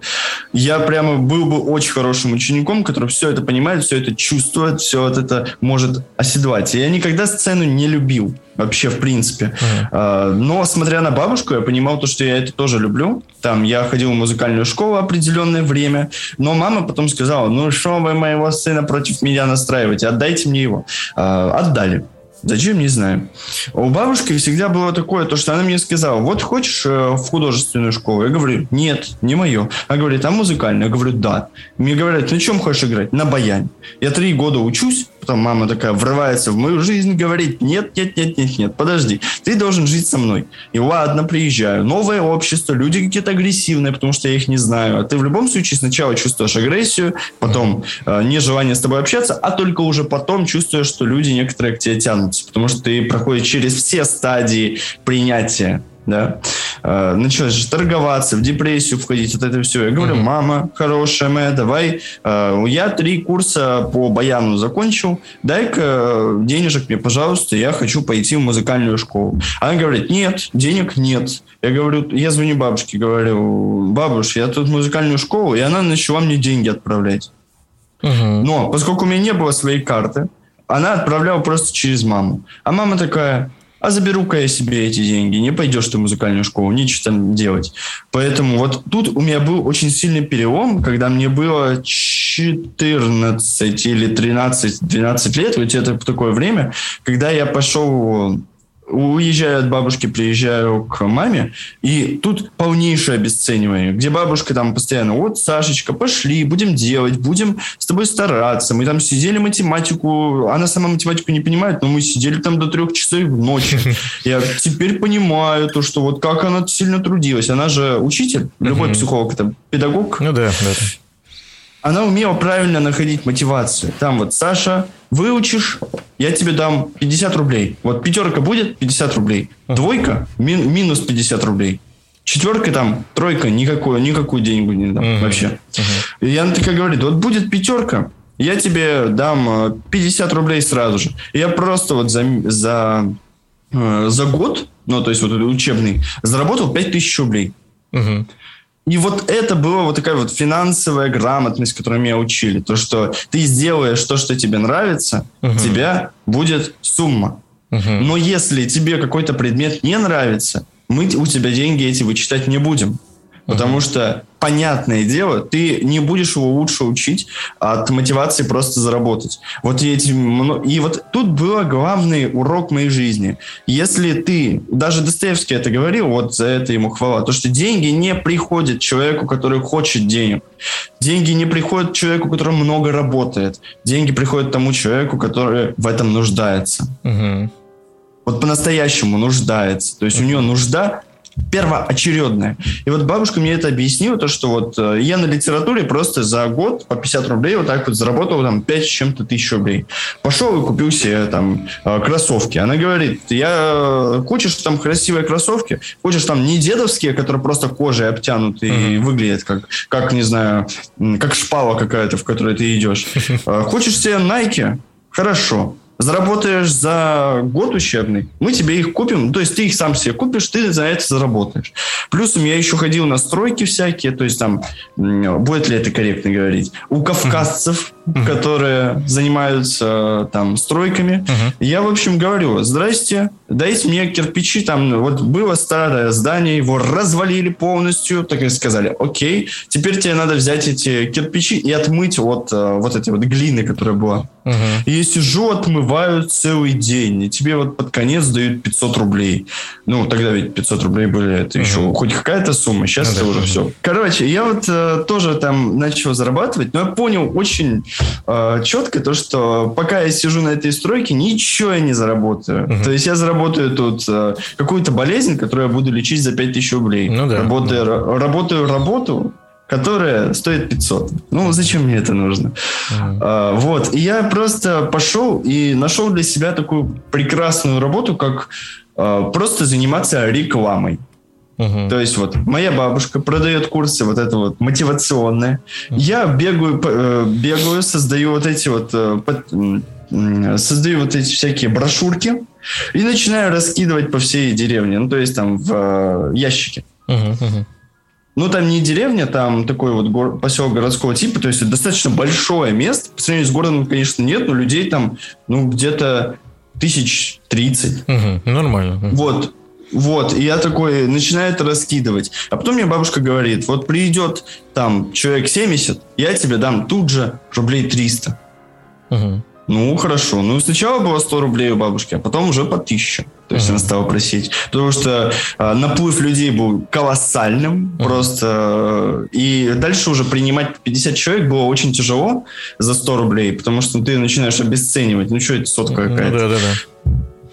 Я прямо был бы очень хорошим учеником, который все это понимает, все это чувствует, все вот это может оседлать. И я никогда сцену не любил вообще в принципе. Uh-huh. Но смотря на бабушку, я понимал то, что я это тоже люблю. Там я ходил в музыкальную школу определенное время, но мама потом сказала, ну что вы моего сына против меня настраиваете, отдайте мне его. А, отдали. Зачем, не знаю. У бабушки всегда было такое, то, что она мне сказала, вот хочешь э, в художественную школу? Я говорю, нет, не мое. Она говорит, а музыкальную? Я говорю, да. Мне говорят, на чем хочешь играть? На баяне. Я три года учусь, потом мама такая врывается в мою жизнь, говорит, нет, нет, нет, нет, нет, подожди, ты должен жить со мной. И ладно, приезжаю. Новое общество, люди какие-то агрессивные, потому что я их не знаю. А ты в любом случае сначала чувствуешь агрессию, потом э, нежелание с тобой общаться, а только уже потом чувствуешь, что люди некоторые к тебе тянутся, потому что ты проходишь через все стадии принятия да, э, началось торговаться, в депрессию входить, вот это все. Я говорю, mm-hmm. мама хорошая моя, давай, э, я три курса по баяну закончил, дай-ка э, денежек мне, пожалуйста, я хочу пойти в музыкальную школу. Она говорит, нет, денег нет. Я говорю, я звоню бабушке, говорю, бабуш, я тут в музыкальную школу, и она начала мне деньги отправлять. Mm-hmm. Но поскольку у меня не было своей карты, она отправляла просто через маму. А мама такая, а заберу-ка я себе эти деньги, не пойдешь ты в музыкальную школу, ничего там делать. Поэтому вот тут у меня был очень сильный перелом, когда мне было 14 или 13-12 лет, вот это такое время, когда я пошел уезжаю от бабушки, приезжаю к маме, и тут полнейшее обесценивание, где бабушка там постоянно, вот, Сашечка, пошли, будем делать, будем с тобой стараться. Мы там сидели математику, она сама математику не понимает, но мы сидели там до трех часов ночи. <laughs> Я теперь понимаю то, что вот как она сильно трудилась. Она же учитель, любой психолог, это педагог. Ну да, да она умела правильно находить мотивацию. Там вот, Саша, выучишь, я тебе дам 50 рублей. Вот пятерка будет 50 рублей. Двойка мин, минус 50 рублей. Четверка там, тройка, никакую, никакую деньгу не дам uh-huh. вообще. Uh-huh. И она такая говорит, вот будет пятерка, я тебе дам 50 э, рублей сразу же. Я просто вот за, за, э, за год, ну, то есть вот учебный, заработал 5000 рублей. Uh-huh. И вот это была вот такая вот финансовая грамотность, которую меня учили. То, что ты сделаешь то, что тебе нравится, угу. тебя будет сумма. Угу. Но если тебе какой-то предмет не нравится, мы у тебя деньги эти вычитать не будем. Потому что, понятное дело, ты не будешь его лучше учить от мотивации просто заработать. Вот эти, и вот тут был главный урок моей жизни. Если ты, даже Достоевский это говорил, вот за это ему хвала, то, что деньги не приходят человеку, который хочет денег. Деньги не приходят человеку, который много работает. Деньги приходят тому человеку, который в этом нуждается. Угу. Вот по-настоящему нуждается. То есть у него нужда первоочередное. И вот бабушка мне это объяснила, то, что вот э, я на литературе просто за год по 50 рублей вот так вот заработал там 5 с чем-то тысяч рублей. Пошел и купил себе там э, кроссовки. Она говорит, я хочешь там красивые кроссовки, хочешь там не дедовские, которые просто кожей обтянуты uh-huh. и выглядят как, как, не знаю, как шпала какая-то, в которой ты идешь. <laughs> Э, хочешь себе Nike? Хорошо заработаешь за год учебный, мы тебе их купим, то есть ты их сам себе купишь, ты за это заработаешь. Плюсом я еще ходил на стройки всякие, то есть там, будет ли это корректно говорить, у кавказцев, uh-huh. которые занимаются там стройками, uh-huh. я, в общем, говорю, здрасте, дайте мне кирпичи, там вот было старое здание, его развалили полностью, так и сказали, окей, теперь тебе надо взять эти кирпичи и отмыть от э, вот этой вот глины, которая была. Uh-huh. И я сижу, отмываю целый день, и тебе вот под конец дают 500 рублей. Ну, тогда ведь 500 рублей были, это uh-huh. еще хоть какая-то сумма, сейчас uh-huh. это уже все. Короче, я вот э, тоже там начал зарабатывать, но я понял очень э, четко то, что пока я сижу на этой стройке, ничего я не заработаю. Uh-huh. То есть я заработаю тут э, какую-то болезнь, которую я буду лечить за 5000 рублей. Ну, да. Работаю, uh-huh. работаю работу, которая стоит 500. Ну, зачем мне это нужно? Uh-huh. А, вот. И я просто пошел и нашел для себя такую прекрасную работу, как а, просто заниматься рекламой. Uh-huh. То есть вот моя бабушка продает курсы вот это вот мотивационные. Uh-huh. Я бегаю, э, бегаю, создаю вот эти вот э, создаю вот эти всякие брошюрки и начинаю раскидывать по всей деревне. Ну то есть там в э, ящике. Uh-huh, uh-huh. Ну, там не деревня, там такой вот гор- поселок городского типа, то есть это достаточно большое место. По сравнению с городом, конечно, нет, но людей там, ну, где-то тысяч тридцать. Угу, нормально. Вот. Вот, и я такой начинаю это раскидывать. А потом мне бабушка говорит, вот придет там человек 70, я тебе дам тут же рублей 300. Угу. Ну, хорошо. Ну, сначала было 100 рублей у бабушки, а потом уже по 1000. То есть uh-huh. она стала просить. Потому что э, наплыв людей был колоссальным uh-huh. просто. И дальше уже принимать 50 человек было очень тяжело за 100 рублей, потому что ты начинаешь обесценивать. Ну, что это сотка какая-то. Ну, да, да, да.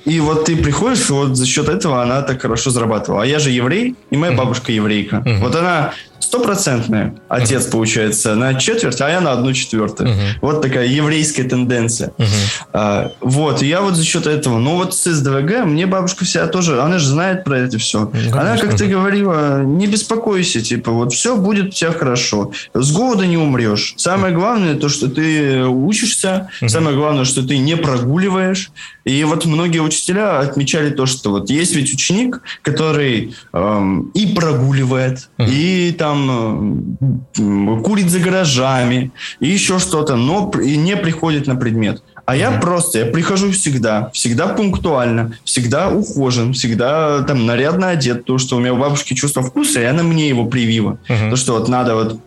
И вот ты приходишь, и вот за счет этого она так хорошо зарабатывала. А я же еврей, и моя бабушка еврейка. Вот она стопроцентная. Отец, uh-huh. получается, на четверть, а я на одну четвертую. Uh-huh. Вот такая еврейская тенденция. Uh-huh. А, вот, и я вот за счет этого, ну вот с СДВГ, мне бабушка вся тоже, она же знает про это все. Uh-huh. Она как-то говорила, не беспокойся, типа, вот все будет у тебя хорошо. С голода не умрешь. Самое главное, то, что ты учишься, uh-huh. самое главное, что ты не прогуливаешь. И вот многие учителя отмечали то, что вот есть ведь ученик, который эм, и прогуливает, uh-huh. и там там курит за гаражами и еще что-то, но и не приходит на предмет. А я просто, я прихожу всегда, всегда пунктуально, всегда ухожен, всегда там нарядно одет, то, что у меня у бабушки чувство вкуса, и она мне его привила. Uh-huh. То, что вот надо вот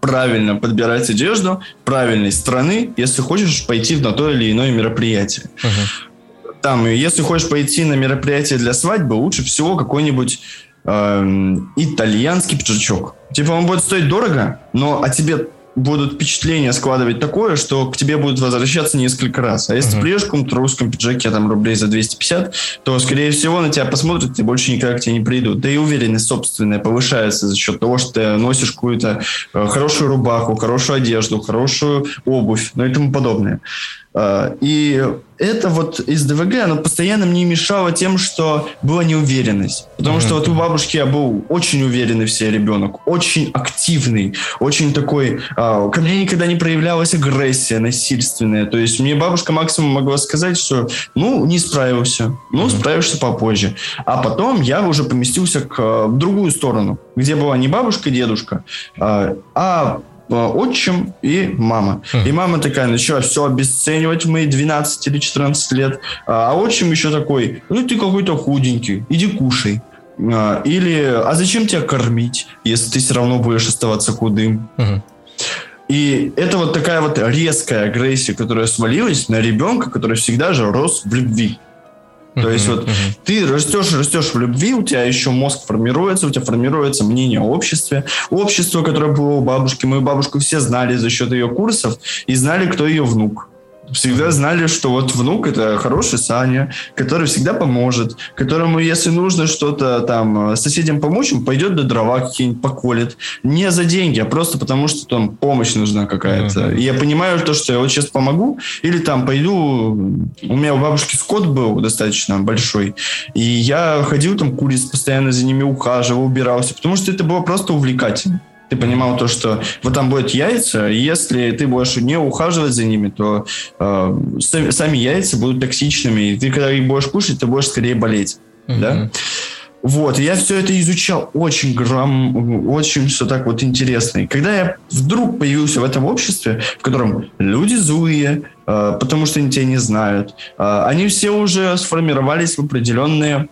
правильно подбирать одежду правильной страны, если хочешь пойти на то или иное мероприятие. Uh-huh. там, если хочешь пойти на мероприятие для свадьбы, лучше всего какой-нибудь э, итальянский пиджачок. Типа он будет стоить дорого, но о тебе будут впечатление складывать такое, что к тебе будут возвращаться несколько раз. А если uh-huh. ты приедешь в каком-то русском пиджаке там рублей за 250, то, скорее всего, на тебя посмотрят и больше никогда к тебе не придут. Да и уверенность собственная повышается за счет того, что ты носишь какую-то э, хорошую рубаху, хорошую одежду, хорошую обувь, ну и тому подобное. А, и это вот из ДВГ, оно постоянно мне мешало тем, что была неуверенность. Потому что вот у бабушки я был очень уверенный в себе ребенок, очень активный, очень такой... А, ко мне никогда не проявлялась агрессия насильственная. То есть мне бабушка максимум могла сказать, что ну, не справился, ну, справишься попозже. А потом я уже поместился к, а, в другую сторону, где была не бабушка, дедушка, а Э, отчим и мама. И мама такая начала все обесценивать в мои 12 или 14 лет. А, а отчим еще такой, ну ты какой-то худенький, иди кушай. А, или, а зачем тебя кормить, если ты все равно будешь оставаться худым? И это вот такая вот резкая агрессия, которая свалилась на ребенка, который всегда же рос в любви. То есть вот ты растешь, растешь в любви, у тебя еще мозг формируется, у тебя формируется мнение о обществе. Общество, которое было у бабушки, мою бабушку все знали за счет ее курсов и знали, кто ее внук всегда знали, что вот внук это хороший Саня, который всегда поможет, которому, если нужно что-то там э, соседям помочь, он пойдет до дрова какие-нибудь поколет. Не за деньги, а просто потому, что там помощь нужна какая-то. И я понимаю то, что я вот сейчас помогу, или там пойду... У меня у бабушки скот был достаточно большой, и я ходил там куриц, постоянно за ними ухаживал, убирался, потому что это было просто увлекательно. Ты понимал то, что вот там будет яйца, и если ты будешь не ухаживать за ними, то э, сами, сами яйца будут токсичными, и ты когда их будешь кушать, ты будешь скорее болеть. Mm-hmm. Да? Вот, я все это изучал очень грамм, очень все так вот интересно. И когда я вдруг появился в этом обществе, в котором люди злые, э, потому что они тебя не знают, э, они все уже сформировались в определенные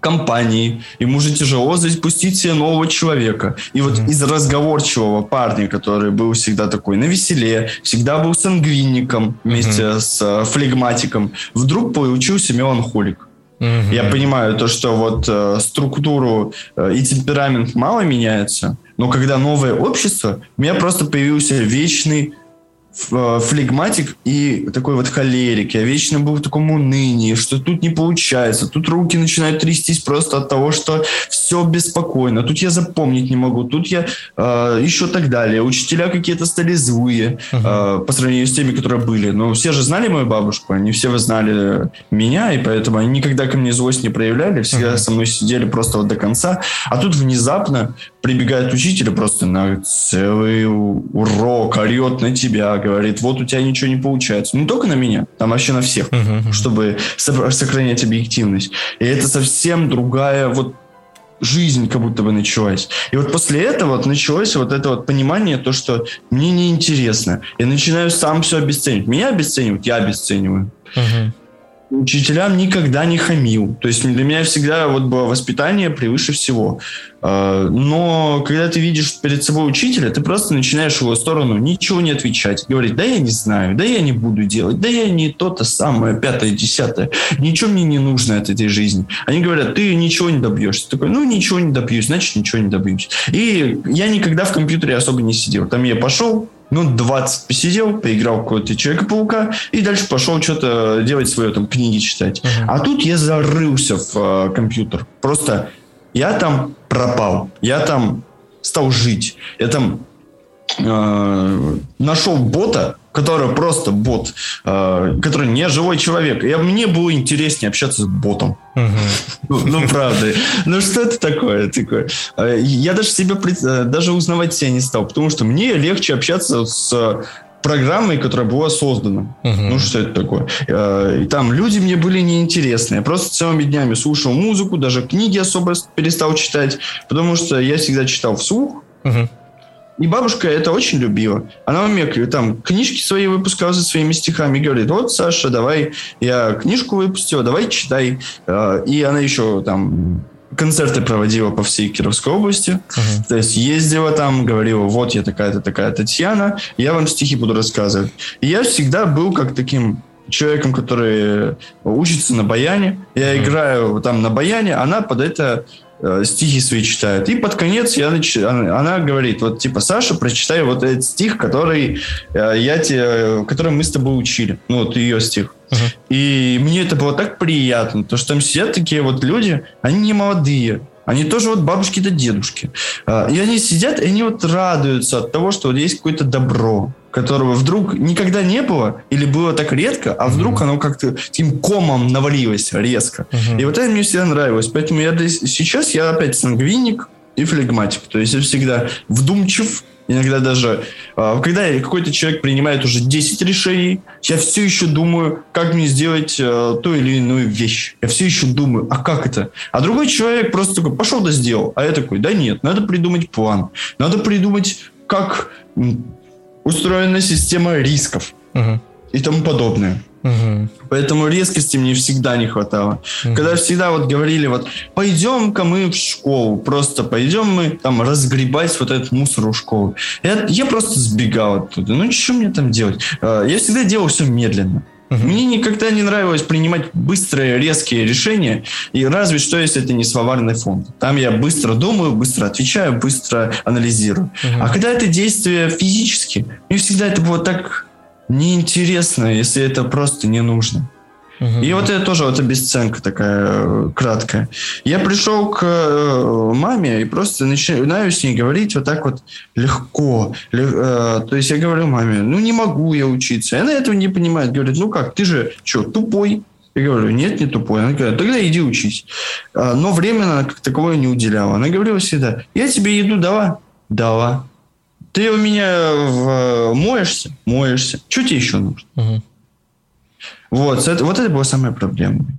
компании, ему же тяжело запустить себе нового человека. И вот mm-hmm. из разговорчивого парня, который был всегда такой на веселе, всегда был сангвинником вместе mm-hmm. с э, флегматиком, вдруг получился меланхолик. Mm-hmm. Я понимаю то, что вот э, структуру э, и темперамент мало меняется, но когда новое общество, у меня просто появился вечный флегматик и такой вот холерик. Я вечно был в таком унынии, что тут не получается. Тут руки начинают трястись просто от того, что все беспокойно. Тут я запомнить не могу. Тут я э, еще так далее. Учителя какие-то стали злые uh-huh. э, по сравнению с теми, которые были. Но все же знали мою бабушку. Они все знали меня, и поэтому они никогда ко мне злость не проявляли. Всегда uh-huh. со мной сидели просто вот до конца. А тут внезапно прибегает учитель просто на целый урок, орет на тебя, говорит, вот у тебя ничего не получается. Не только на меня, там вообще на всех, uh-huh. чтобы сохранять объективность. И это совсем другая вот жизнь как будто бы началась. И вот после этого вот началось вот это вот понимание, то, что мне неинтересно. Я начинаю сам все обесценивать. Меня обесценивают, я обесцениваю. Uh-huh учителям никогда не хамил. То есть для меня всегда вот было воспитание превыше всего. А, но когда ты видишь перед собой учителя, ты просто начинаешь в его сторону ничего не отвечать. Говорить, да я не знаю, да я не буду делать, да я не то-то самое, пятое, десятое. Ничего мне не нужно от этой жизни. Они говорят, ты ничего не добьешься. Такой, ну ничего не добьюсь, значит ничего не добьюсь. И я никогда в компьютере особо не сидел. Там я пошел, ну, 20 посидел, поиграл какого-то Человека-паука, и дальше пошел что-то делать свое, там, книги читать. Uh-huh. А тут я зарылся в э, компьютер. Просто я там пропал. Я там стал жить. Я там э, нашел бота, который просто бот, э, который не живой человек. И мне было интереснее общаться с ботом. Ну, ну, правда. Ну, что это такое? такое? Э, я даже себе, э, даже узнавать себя не стал, потому что мне легче общаться с программой, которая была создана. Uh-huh. Ну, что это такое? Э, и там люди мне были неинтересны. Я просто целыми днями слушал музыку, даже книги особо перестал читать, потому что я всегда читал вслух. Uh-huh. И бабушка это очень любила. Она мне там книжки свои выпускала за своими стихами. Говорит, вот, Саша, давай, я книжку выпустила, давай читай. Э, и она еще там концерты проводила по всей Кировской области. Uh-huh. То есть ездила там, говорила, вот я такая-то, такая Татьяна, я вам стихи буду рассказывать. И я всегда был как таким человеком, который учится на баяне. Я играю там на баяне, она под это стихи свои читает. И под конец я нач... она, она говорит, вот типа, Саша, прочитай вот этот стих, который э, я тебе, который мы с тобой учили. Ну, вот ее стих. Uh-huh. И мне это было так приятно, то что там сидят такие вот люди, они не молодые, они тоже вот бабушки да дедушки. А, и они сидят, и они вот радуются от того, что вот есть какое-то добро, которого вдруг никогда не было, или было так редко, а вдруг mm-hmm. оно как-то таким комом навалилось резко. Mm-hmm. И вот это мне всегда нравилось. Поэтому я сейчас я опять сангвиник и флегматик. То есть я всегда вдумчив, Иногда даже, а, когда какой-то человек принимает уже 10 решений, я все еще думаю, как мне сделать э, ту или иную вещь. Я все еще думаю, а как это? А другой человек просто такой, пошел да сделал. А я такой, да нет, надо придумать план. Надо придумать, как устроена система рисков угу. и тому подобное. Угу. Поэтому резкости мне всегда не хватало. Угу. Когда всегда вот говорили, вот пойдем-ка мы в школу, просто пойдем мы там разгребать вот этот мусор у школы. Я, я просто сбегал оттуда. Ну, что мне там делать? А, я всегда делал все медленно. Угу. Мне никогда не нравилось принимать быстрые, резкие решения, и разве что, если это не словарный фонд. Там я быстро думаю, быстро отвечаю, быстро анализирую. Угу. А когда это действие физически, мне всегда это было так неинтересно, если это просто не нужно. Угу. И вот это тоже вот обесценка такая э, краткая. Я пришел к э, маме и просто начинаю с ней говорить вот так вот легко. Э, то есть я говорю маме, ну не могу я учиться. И она этого не понимает. Говорит, ну как, ты же что, тупой? Я говорю, нет, не тупой. Она говорит, тогда иди учись. А, но временно как таковое не уделяла. Она говорила всегда, я тебе еду дала? Дала. Ты у меня в... моешься? Моешься. Что тебе еще нужно? Угу. Вот, это, вот это было самое проблемное.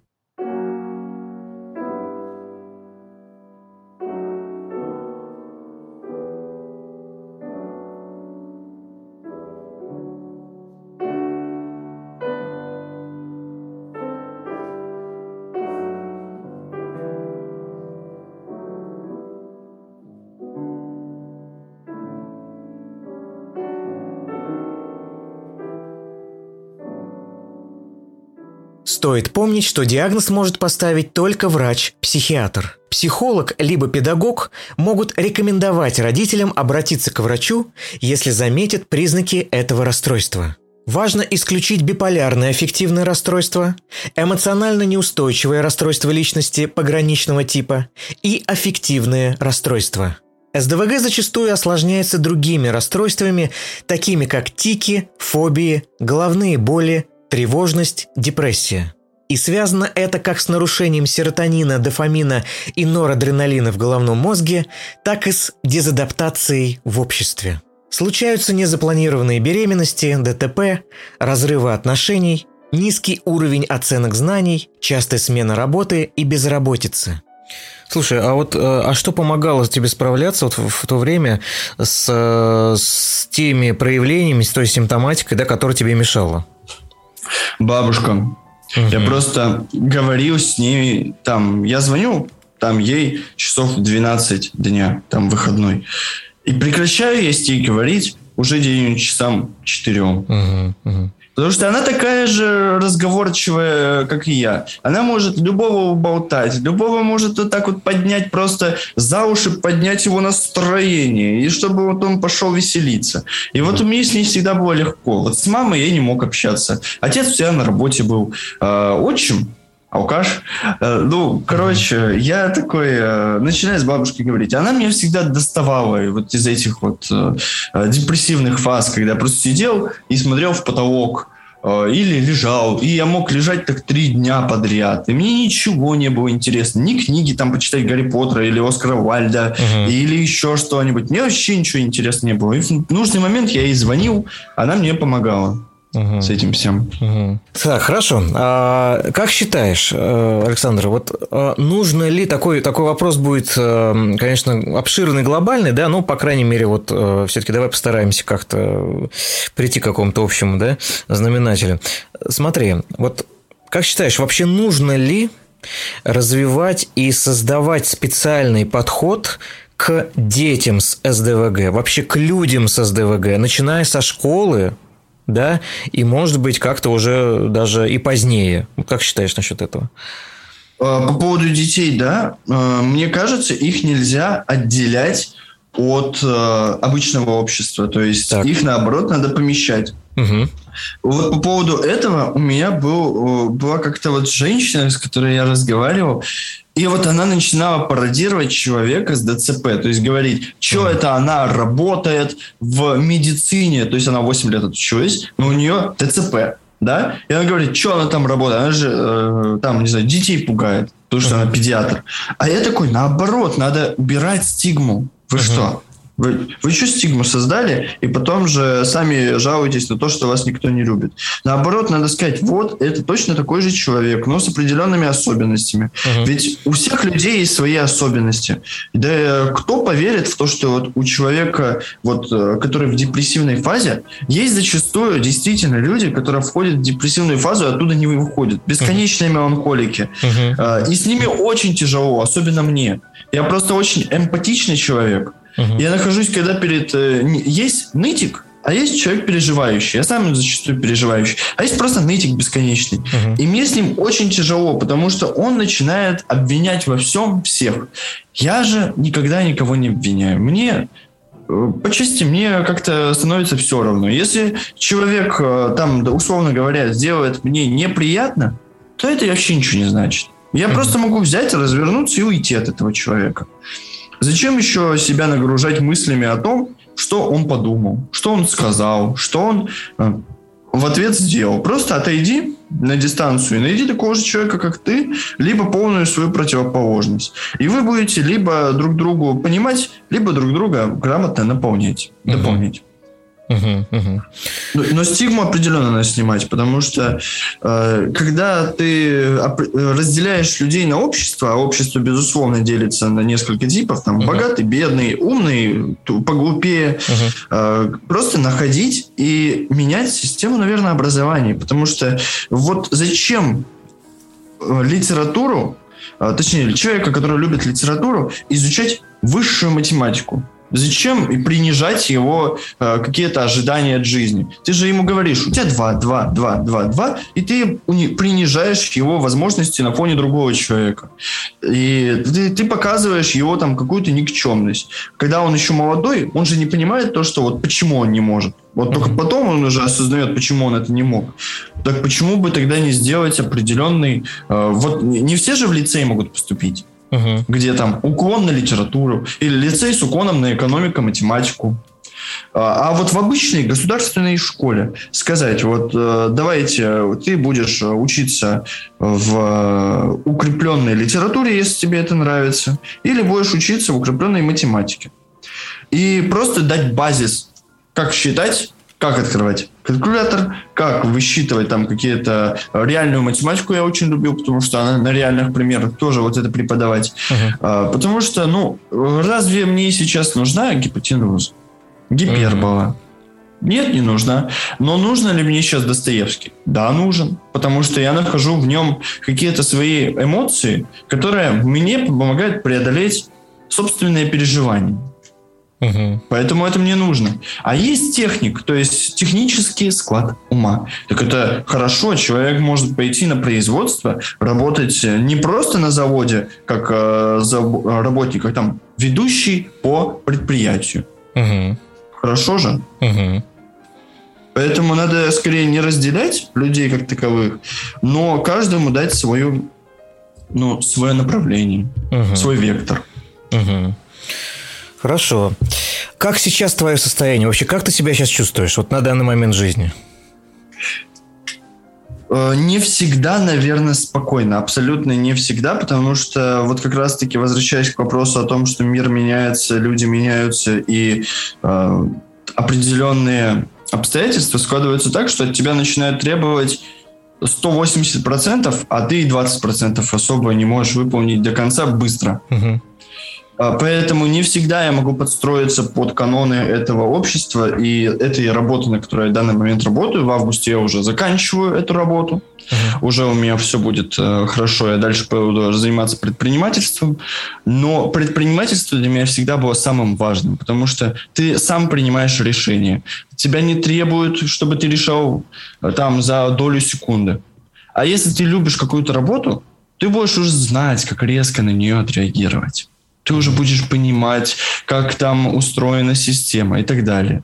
Стоит помнить, что диагноз может поставить только врач-психиатр. Психолог либо педагог могут рекомендовать родителям обратиться к врачу, если заметят признаки этого расстройства. Важно исключить биполярное аффективное расстройство, эмоционально неустойчивое расстройство личности пограничного типа и аффективное расстройство. СДВГ зачастую осложняется другими расстройствами, такими как тики, фобии, головные боли, тревожность, депрессия. И связано это как с нарушением серотонина, дофамина и норадреналина в головном мозге, так и с дезадаптацией в обществе. Случаются незапланированные беременности, ДТП, разрывы отношений, низкий уровень оценок знаний, частая смена работы и безработица. Слушай, а вот э, а что помогало тебе справляться вот в, в то время с, э, с теми проявлениями, с той симптоматикой, да, которая тебе мешала? Бабушка. Угу. Я просто говорил с ней, там, я звоню, там ей часов 12 дня, там выходной. И прекращаю я с ней говорить уже день часам 4. Угу, угу. Потому что она такая же разговорчивая, как и я. Она может любого уболтать, любого может вот так вот поднять просто за уши, поднять его настроение, и чтобы вот он пошел веселиться. И вот у меня с ней всегда было легко. Вот с мамой я не мог общаться. Отец всегда на работе был. Э, отчим алкаш. Э, ну, короче, я такой, э, начинаю с бабушки говорить, она меня всегда доставала вот из этих вот э, депрессивных фаз, когда я просто сидел и смотрел в потолок, или лежал, и я мог лежать так три дня подряд, и мне ничего не было интересно, ни книги там почитать Гарри Поттера или Оскара Вальда, uh-huh. или еще что-нибудь, мне вообще ничего интересного не было, и в нужный момент я ей звонил, она мне помогала угу. с этим всем. Угу. Так, хорошо. А, как считаешь, э, Александр, вот а, нужно ли такой такой вопрос будет, э, конечно, обширный, глобальный, да, ну, по крайней мере, вот э, все-таки давай постараемся как-то прийти к какому-то общему, да, знаменателю. Смотри, вот как считаешь, вообще нужно ли развивать и создавать специальный подход к детям с СДВГ, вообще к людям с СДВГ, начиная со школы, да, и, может быть, как-то уже даже и позднее. Как считаешь насчет этого? А, по поводу детей, да, а, мне кажется, их нельзя отделять от э, обычного общества. То есть так. их, наоборот, надо помещать. Угу. Вот по поводу этого у меня был, была как-то вот женщина, с которой я разговаривал, и вот она начинала пародировать человека с ДЦП, то есть говорить, что это она работает в медицине, то есть она 8 лет отучилась, но у нее ДЦП, да? И она говорит, что она там работает, она же э, там, не знаю, детей пугает, потому что она педиатр. А я такой, наоборот, надо убирать стигму. Вы mm что? Вы, вы еще стигму создали, и потом же сами жалуетесь на то, что вас никто не любит. Наоборот, надо сказать, вот, это точно такой же человек, но с определенными особенностями. Uh-huh. Ведь у всех людей есть свои особенности. Да кто поверит в то, что вот у человека, вот, э, который в депрессивной фазе, есть зачастую действительно люди, которые входят в депрессивную фазу и оттуда не выходят. Бесконечные uh-huh. меланхолики. Uh-huh. И с ними очень тяжело, особенно мне. Я просто очень эмпатичный человек. Угу. Я нахожусь, когда перед... Э, есть нытик, а есть человек переживающий. Я сам зачастую переживающий. А есть просто нытик бесконечный. Uh-huh. И мне с ним очень тяжело, потому что он начинает обвинять во всем всех. Я же никогда никого не обвиняю. Мне э, по чести мне как-то становится все равно. Если человек э, там, условно говоря, сделает мне неприятно, то это вообще ничего не значит. Я uh-huh. просто могу взять, развернуться и уйти от этого человека. Зачем еще себя нагружать мыслями о том, что он подумал, что он сказал, что он э, в ответ сделал? Просто отойди на дистанцию и найди такого же человека, как ты, либо полную свою противоположность. И вы будете либо друг другу понимать, либо друг друга грамотно наполнять, дополнять. Угу, угу. Но, стигму определенно надо снимать, потому что э, когда ты разделяешь людей на общество, а общество, безусловно, делится на несколько типов, там, угу. богатый, бедный, умный, поглупее, угу. э, просто находить и менять систему, наверное, образования, потому что вот зачем э, литературу, э, точнее, человека, который любит литературу, изучать высшую математику? Зачем и принижать его э, какие-то ожидания от жизни? Ты же ему говоришь, у тебя два, два, два, два, два, и ты принижаешь его возможности на фоне другого человека. И ты, ты показываешь его там какую-то никчемность. Когда он еще молодой, он же не понимает то, что вот почему он не может. Вот только потом он уже осознает, почему он это не мог. Так почему бы тогда не сделать определенный... Э, вот не все же в лицей могут поступить угу. где там уклон на литературу, или лицей с уклоном на экономику, математику. А, а вот в обычной государственной школе сказать, вот э, давайте ты будешь учиться в укрепленной литературе, если тебе это нравится, или будешь учиться в укрепленной математике. И просто дать базис, как считать, как открывать калькулятор, как высчитывать там какие-то э, реальную математику я очень любил, потому что она на реальных примерах тоже вот это преподавать. Uh-huh. А, потому что, ну, разве мне сейчас нужна гипотенуза? Гипербола? Uh-huh. Нет, не нужна. Но нужно ли мне сейчас Достоевский? Да, нужен. Потому что я нахожу в нем какие-то свои эмоции, которые мне помогают преодолеть собственные переживания. Угу. Поэтому это мне нужно. А есть техник, то есть технический склад ума. Так это хорошо, человек может пойти на производство, работать не просто на заводе, как э, за, работник, как там ведущий по предприятию. Угу. Хорошо же? Угу. Поэтому надо скорее не разделять людей как таковых, но каждому дать свою, ну, свое направление, угу. свой вектор. Угу. Хорошо. Как сейчас твое состояние? Вообще, как ты себя сейчас чувствуешь вот на данный момент жизни? Э, не всегда, наверное, спокойно. Абсолютно не всегда, потому что вот как раз-таки возвращаясь к вопросу о том, что мир меняется, люди меняются, и э, определенные обстоятельства складываются так, что от тебя начинают требовать 180%, а ты 20% особо не можешь выполнить до конца быстро. Угу. А, поэтому не всегда я могу подстроиться под каноны этого общества и этой работы, на которой я в данный момент работаю. В августе я уже заканчиваю эту работу. Uh-huh. Уже у меня все будет э, хорошо, я дальше буду заниматься предпринимательством. Но предпринимательство для меня всегда было самым важным, потому что ты сам принимаешь решение. Тебя не требуют, чтобы ты решал э, там за долю секунды. А если ты любишь какую-то работу, ты будешь уже знать, как резко на нее отреагировать ты уже будешь понимать, как там устроена система и так далее.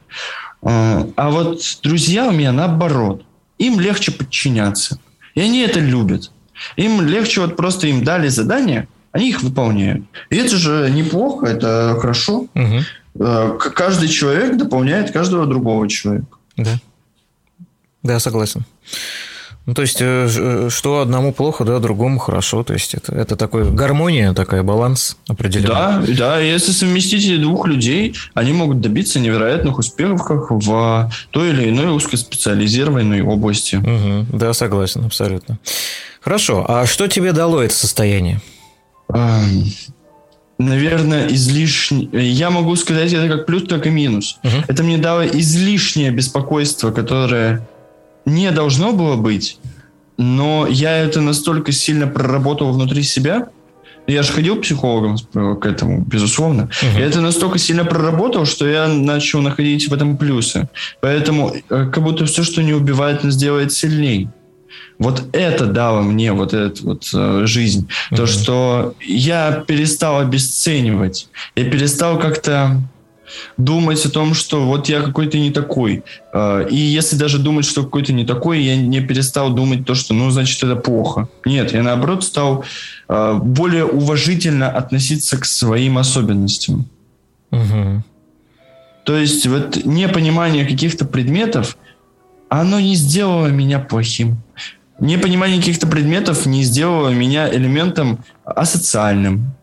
А, а вот друзья у меня наоборот. Им легче подчиняться. И они это любят. Им легче вот просто им дали задания, они их выполняют. И это же неплохо, это хорошо. Угу. Каждый человек дополняет каждого другого человека. Да. Да, согласен. Ну, то есть, э, э, что одному плохо, да, другому хорошо. То есть, это, это такой гармония, такая баланс определенный. Да, да, если совместить двух людей, они могут добиться невероятных успехов как в той или иной узкоспециализированной области. Угу, да, согласен, абсолютно. Хорошо, а что тебе дало это состояние? наверное, излишне. Я могу сказать это как плюс, так и минус. Угу. Это мне дало излишнее беспокойство, которое не должно было быть, но я это настолько сильно проработал внутри себя, я же ходил к психологам к этому, безусловно. Uh-huh. Я это настолько сильно проработал, что я начал находить в этом плюсы. Поэтому э, как будто все, что не убивает, нас делает сильней. Вот это дало мне вот эту вот э, жизнь. Uh-huh. То, что я перестал обесценивать. Я перестал как-то думать о том, что вот я какой-то не такой. А, и если даже думать, что какой-то не такой, я не перестал думать то, что, ну, значит, это плохо. Нет, я наоборот стал а, более уважительно относиться к своим особенностям. Угу. То есть вот непонимание каких-то предметов, оно не сделало меня плохим. Непонимание каких-то предметов не сделало меня элементом асоциальным.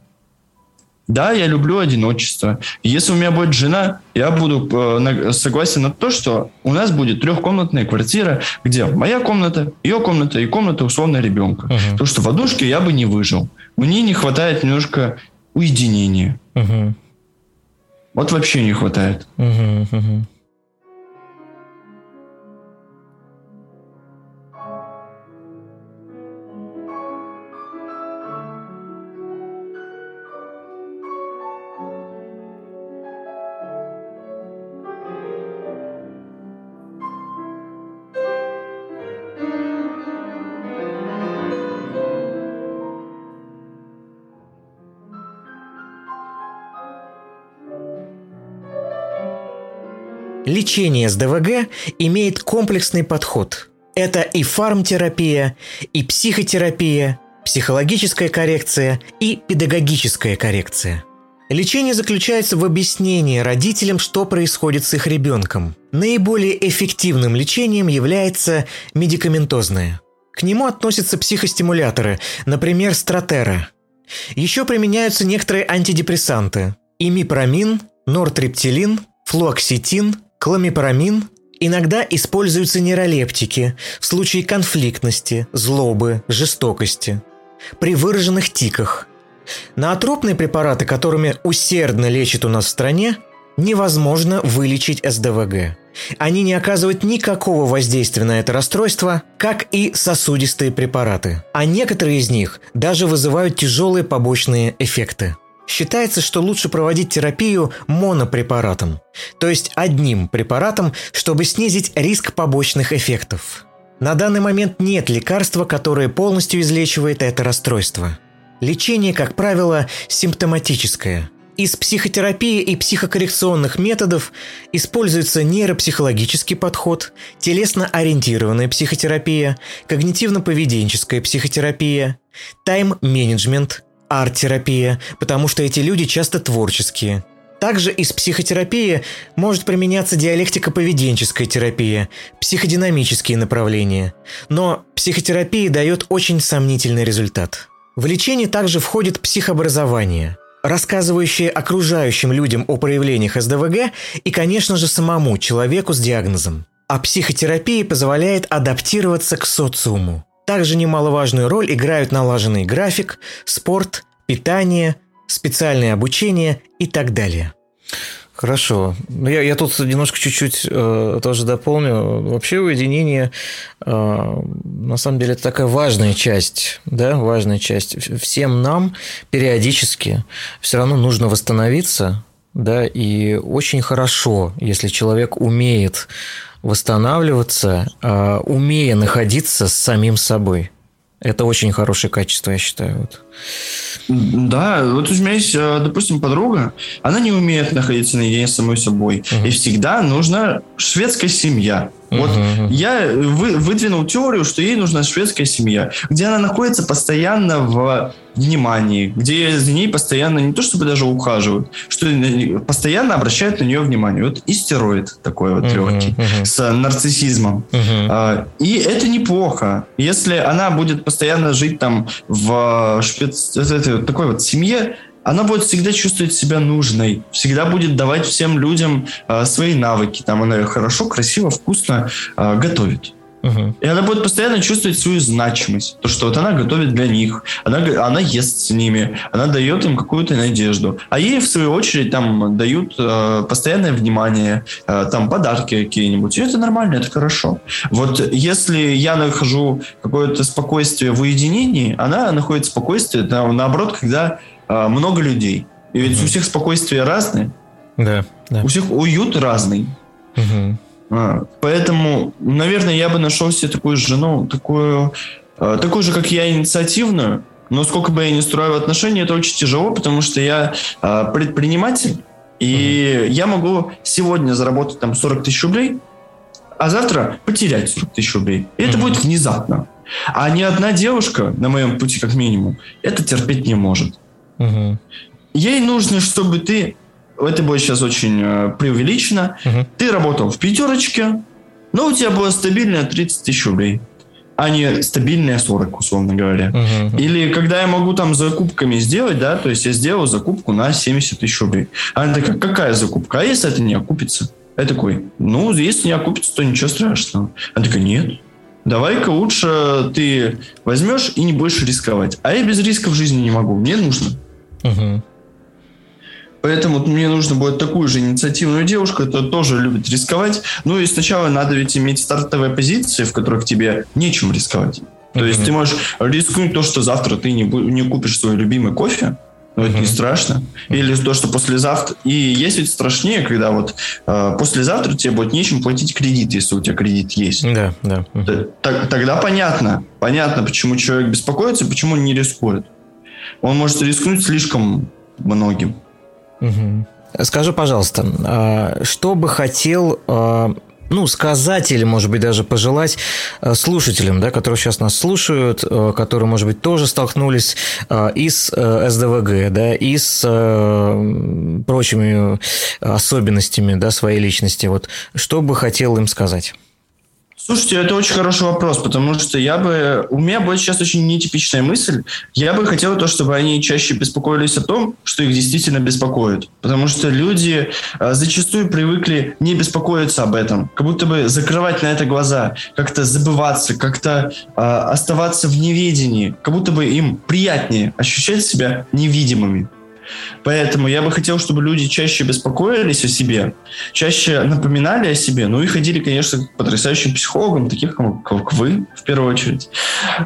Да, я люблю одиночество. Если у меня будет жена, я буду э, согласен на то, что у нас будет трехкомнатная квартира, где моя комната, ее комната и комната условно ребенка. Uh-huh. Потому что в одушке я бы не выжил. Мне не хватает немножко уединения. Uh-huh. Вот вообще не хватает. Uh-huh, uh-huh. Лечение с ДВГ имеет комплексный подход. Это и фармтерапия, и психотерапия, психологическая коррекция и педагогическая коррекция. Лечение заключается в объяснении родителям, что происходит с их ребенком. Наиболее эффективным лечением является медикаментозное. К нему относятся психостимуляторы, например, стратера. Еще применяются некоторые антидепрессанты – имипромин, нортрептилин, флуоксетин, Кламипарамин Иногда используются нейролептики в случае конфликтности, злобы, жестокости, при выраженных тиках. Наотропные препараты, которыми усердно лечат у нас в стране, невозможно вылечить СДВГ. Они не оказывают никакого воздействия на это расстройство, как и сосудистые препараты. А некоторые из них даже вызывают тяжелые побочные эффекты. Считается, что лучше проводить терапию монопрепаратом, то есть одним препаратом, чтобы снизить риск побочных эффектов. На данный момент нет лекарства, которое полностью излечивает это расстройство. Лечение, как правило, симптоматическое. Из психотерапии и психокоррекционных методов используется нейропсихологический подход, телесно-ориентированная психотерапия, когнитивно-поведенческая психотерапия, тайм-менеджмент – арт-терапия, потому что эти люди часто творческие. Также из психотерапии может применяться диалектико-поведенческая терапия, психодинамические направления. Но психотерапия дает очень сомнительный результат. В лечение также входит психообразование, рассказывающее окружающим людям о проявлениях СДВГ и, конечно же, самому человеку с диагнозом. А психотерапия позволяет адаптироваться к социуму. Также немаловажную роль играют налаженный график, спорт, питание, специальное обучение и так далее. Хорошо. Ну, я, я тут немножко чуть-чуть э, тоже дополню. Вообще уединение, э, на самом деле, это такая важная часть, да, важная часть. Всем нам периодически все равно нужно восстановиться, да, и очень хорошо, если человек умеет восстанавливаться, э, умея находиться с самим собой. Это очень хорошее качество, я считаю. Да, вот у меня есть, э, допустим, подруга, она не умеет находиться наедине с самой собой. Uh-huh. И всегда нужна шведская семья. Вот uh-huh. я вы, выдвинул теорию, что ей нужна шведская семья, где она находится постоянно в внимании, где за ней постоянно не то чтобы даже ухаживают, что постоянно обращают на нее внимание. Вот истероид такой вот uh-huh. легкий, uh-huh. с нарциссизмом. Uh-huh. И это неплохо. Если она будет постоянно жить там в такой вот семье, она будет всегда чувствовать себя нужной, всегда будет давать всем людям э, свои навыки. Там она хорошо, красиво, вкусно э, готовит. Угу. И она будет постоянно чувствовать свою значимость. То, что вот она готовит для них, она, она ест с ними, она дает им какую-то надежду. А ей, в свою очередь, там дают э, постоянное внимание, э, там подарки какие-нибудь. И это нормально, это хорошо. Вот если я нахожу какое-то спокойствие в уединении, она находит спокойствие, там, наоборот, когда э, много людей. И ведь угу. у всех спокойствие разное. Да, да. У всех уют разный. Угу. А, поэтому, наверное, я бы нашел себе такую жену, такую, а, такую же, как я, инициативную. Но сколько бы я ни строил отношения, это очень тяжело, потому что я а, предприниматель, и mm я могу сегодня заработать там 40 тысяч рублей, а завтра потерять 40 тысяч рублей. И mm это будет внезапно. А ни одна девушка на моем пути, как минимум, это терпеть не может. mm Ей нужно, чтобы ты это будет сейчас очень э, преувеличено. Угу. Ты работал в пятерочке, но у тебя было стабильное 30 тысяч рублей а не стабильные 40, условно говоря. Uh-huh. Или когда я могу там закупками сделать, да, то есть я сделал закупку на 70 тысяч рублей. Она такая, какая закупка? А если это не окупится? Я такой, ну, если не окупится, то ничего страшного. Она такая, нет, давай-ка лучше ты возьмешь и не будешь рисковать. А я без риска в жизни не могу, мне нужно. Uh-huh. Поэтому мне нужно будет такую же инициативную девушку, которая тоже любит рисковать. Ну и сначала надо ведь иметь стартовые позиции, в которых тебе нечем рисковать. То mm-hmm. есть ты можешь рискнуть то, что завтра ты не, не купишь свой любимый кофе, но mm-hmm. это не страшно. Или то, что послезавтра... И есть ведь страшнее, когда вот э, послезавтра тебе будет нечем платить кредит, если у тебя кредит есть. Да, да. Т- тогда понятно. Понятно, почему человек беспокоится, почему он не рискует. Он может рискнуть слишком многим. Угу. Скажи, пожалуйста, а, что бы хотел а, ну, сказать или, может быть, даже пожелать а, слушателям, да, которые сейчас нас слушают, которые, может быть, тоже столкнулись и с СДВГ, да, и с прочими особенностями да, своей личности. Вот что бы хотел им сказать? Слушайте, это очень хороший вопрос, потому что я бы... У меня будет сейчас очень нетипичная мысль. Я бы хотел то, чтобы они чаще беспокоились о том, что их действительно беспокоит. Потому что люди а, зачастую привыкли не беспокоиться об этом. Как будто бы закрывать на это глаза, как-то забываться, как-то а, оставаться в неведении. Как будто бы им приятнее ощущать себя невидимыми. Поэтому я бы хотел, чтобы люди чаще беспокоились о себе, чаще напоминали о себе, ну и ходили, конечно, к потрясающим психологам, таких как вы, в первую очередь.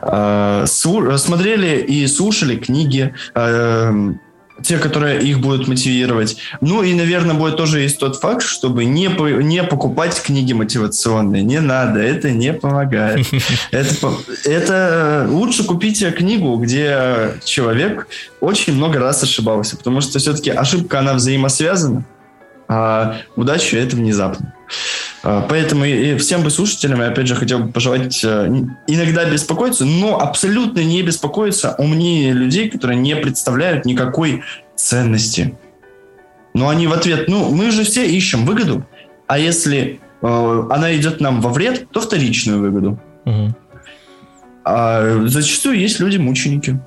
А, смотрели и слушали книги, а, те, которые их будут мотивировать. Ну и, наверное, будет тоже есть тот факт, чтобы не, по, не покупать книги мотивационные. Не надо, это не помогает. <laughs> Это, это лучше купите книгу, где человек очень много раз ошибался, потому что все-таки ошибка, она взаимосвязана, а удача это внезапно. А, поэтому и всем бы слушателям, я опять же хотел бы пожелать э, иногда беспокоиться, но абсолютно не беспокоиться о мнении людей, которые не представляют никакой ценности. Но они в ответ, ну, мы же все ищем выгоду, а если э, она идет нам во вред, то вторичную выгоду. Угу. А зачастую есть люди-мученики,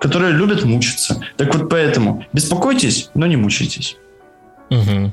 которые любят мучиться. Так вот поэтому беспокойтесь, но не мучайтесь. Угу.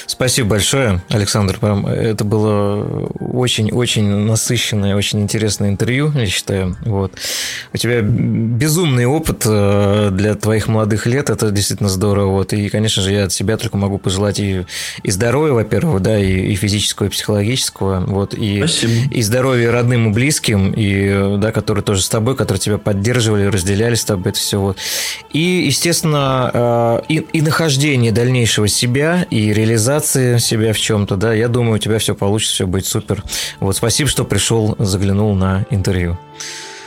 Спасибо большое, Александр. Это было очень-очень насыщенное, очень интересное интервью, я считаю. Вот. У тебя безумный опыт э, для твоих молодых лет, это действительно здорово. Вот. И, конечно же, я от себя только могу пожелать и, и здоровья, во-первых, да, и, и физического, и психологического. Вот. И, Спасибо. и здоровья родным и близким, и, да, которые тоже с тобой, которые тебя поддерживали, разделяли с тобой это все. Вот. И, естественно, э, и, и нахождение дальнейшего себя, и реализации себя в чем-то, да, я думаю, у тебя все получится, все будет супер. Вот, спасибо, что пришел, заглянул на интервью.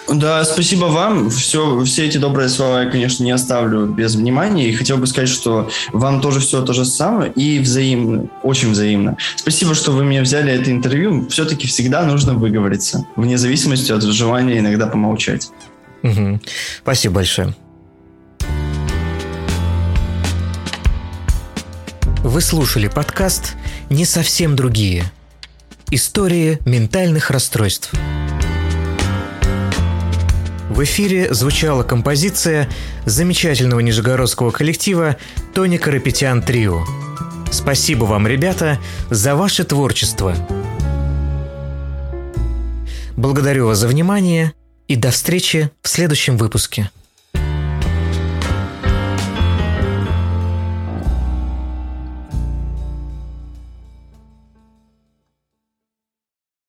Да, спасибо вам. Все, все эти добрые слова я, конечно, не оставлю без внимания. И хотел бы сказать, что вам тоже все то же самое и взаимно, очень взаимно. Спасибо, что вы мне взяли это интервью. Все-таки всегда нужно выговориться, вне зависимости от желания иногда помолчать. Угу. Спасибо большое. Вы слушали подкаст «Не совсем другие. Истории ментальных расстройств». В эфире звучала композиция замечательного нижегородского коллектива Тони Карапетян Трио. Спасибо вам, ребята, за ваше творчество. Благодарю вас за внимание и до встречи в следующем выпуске.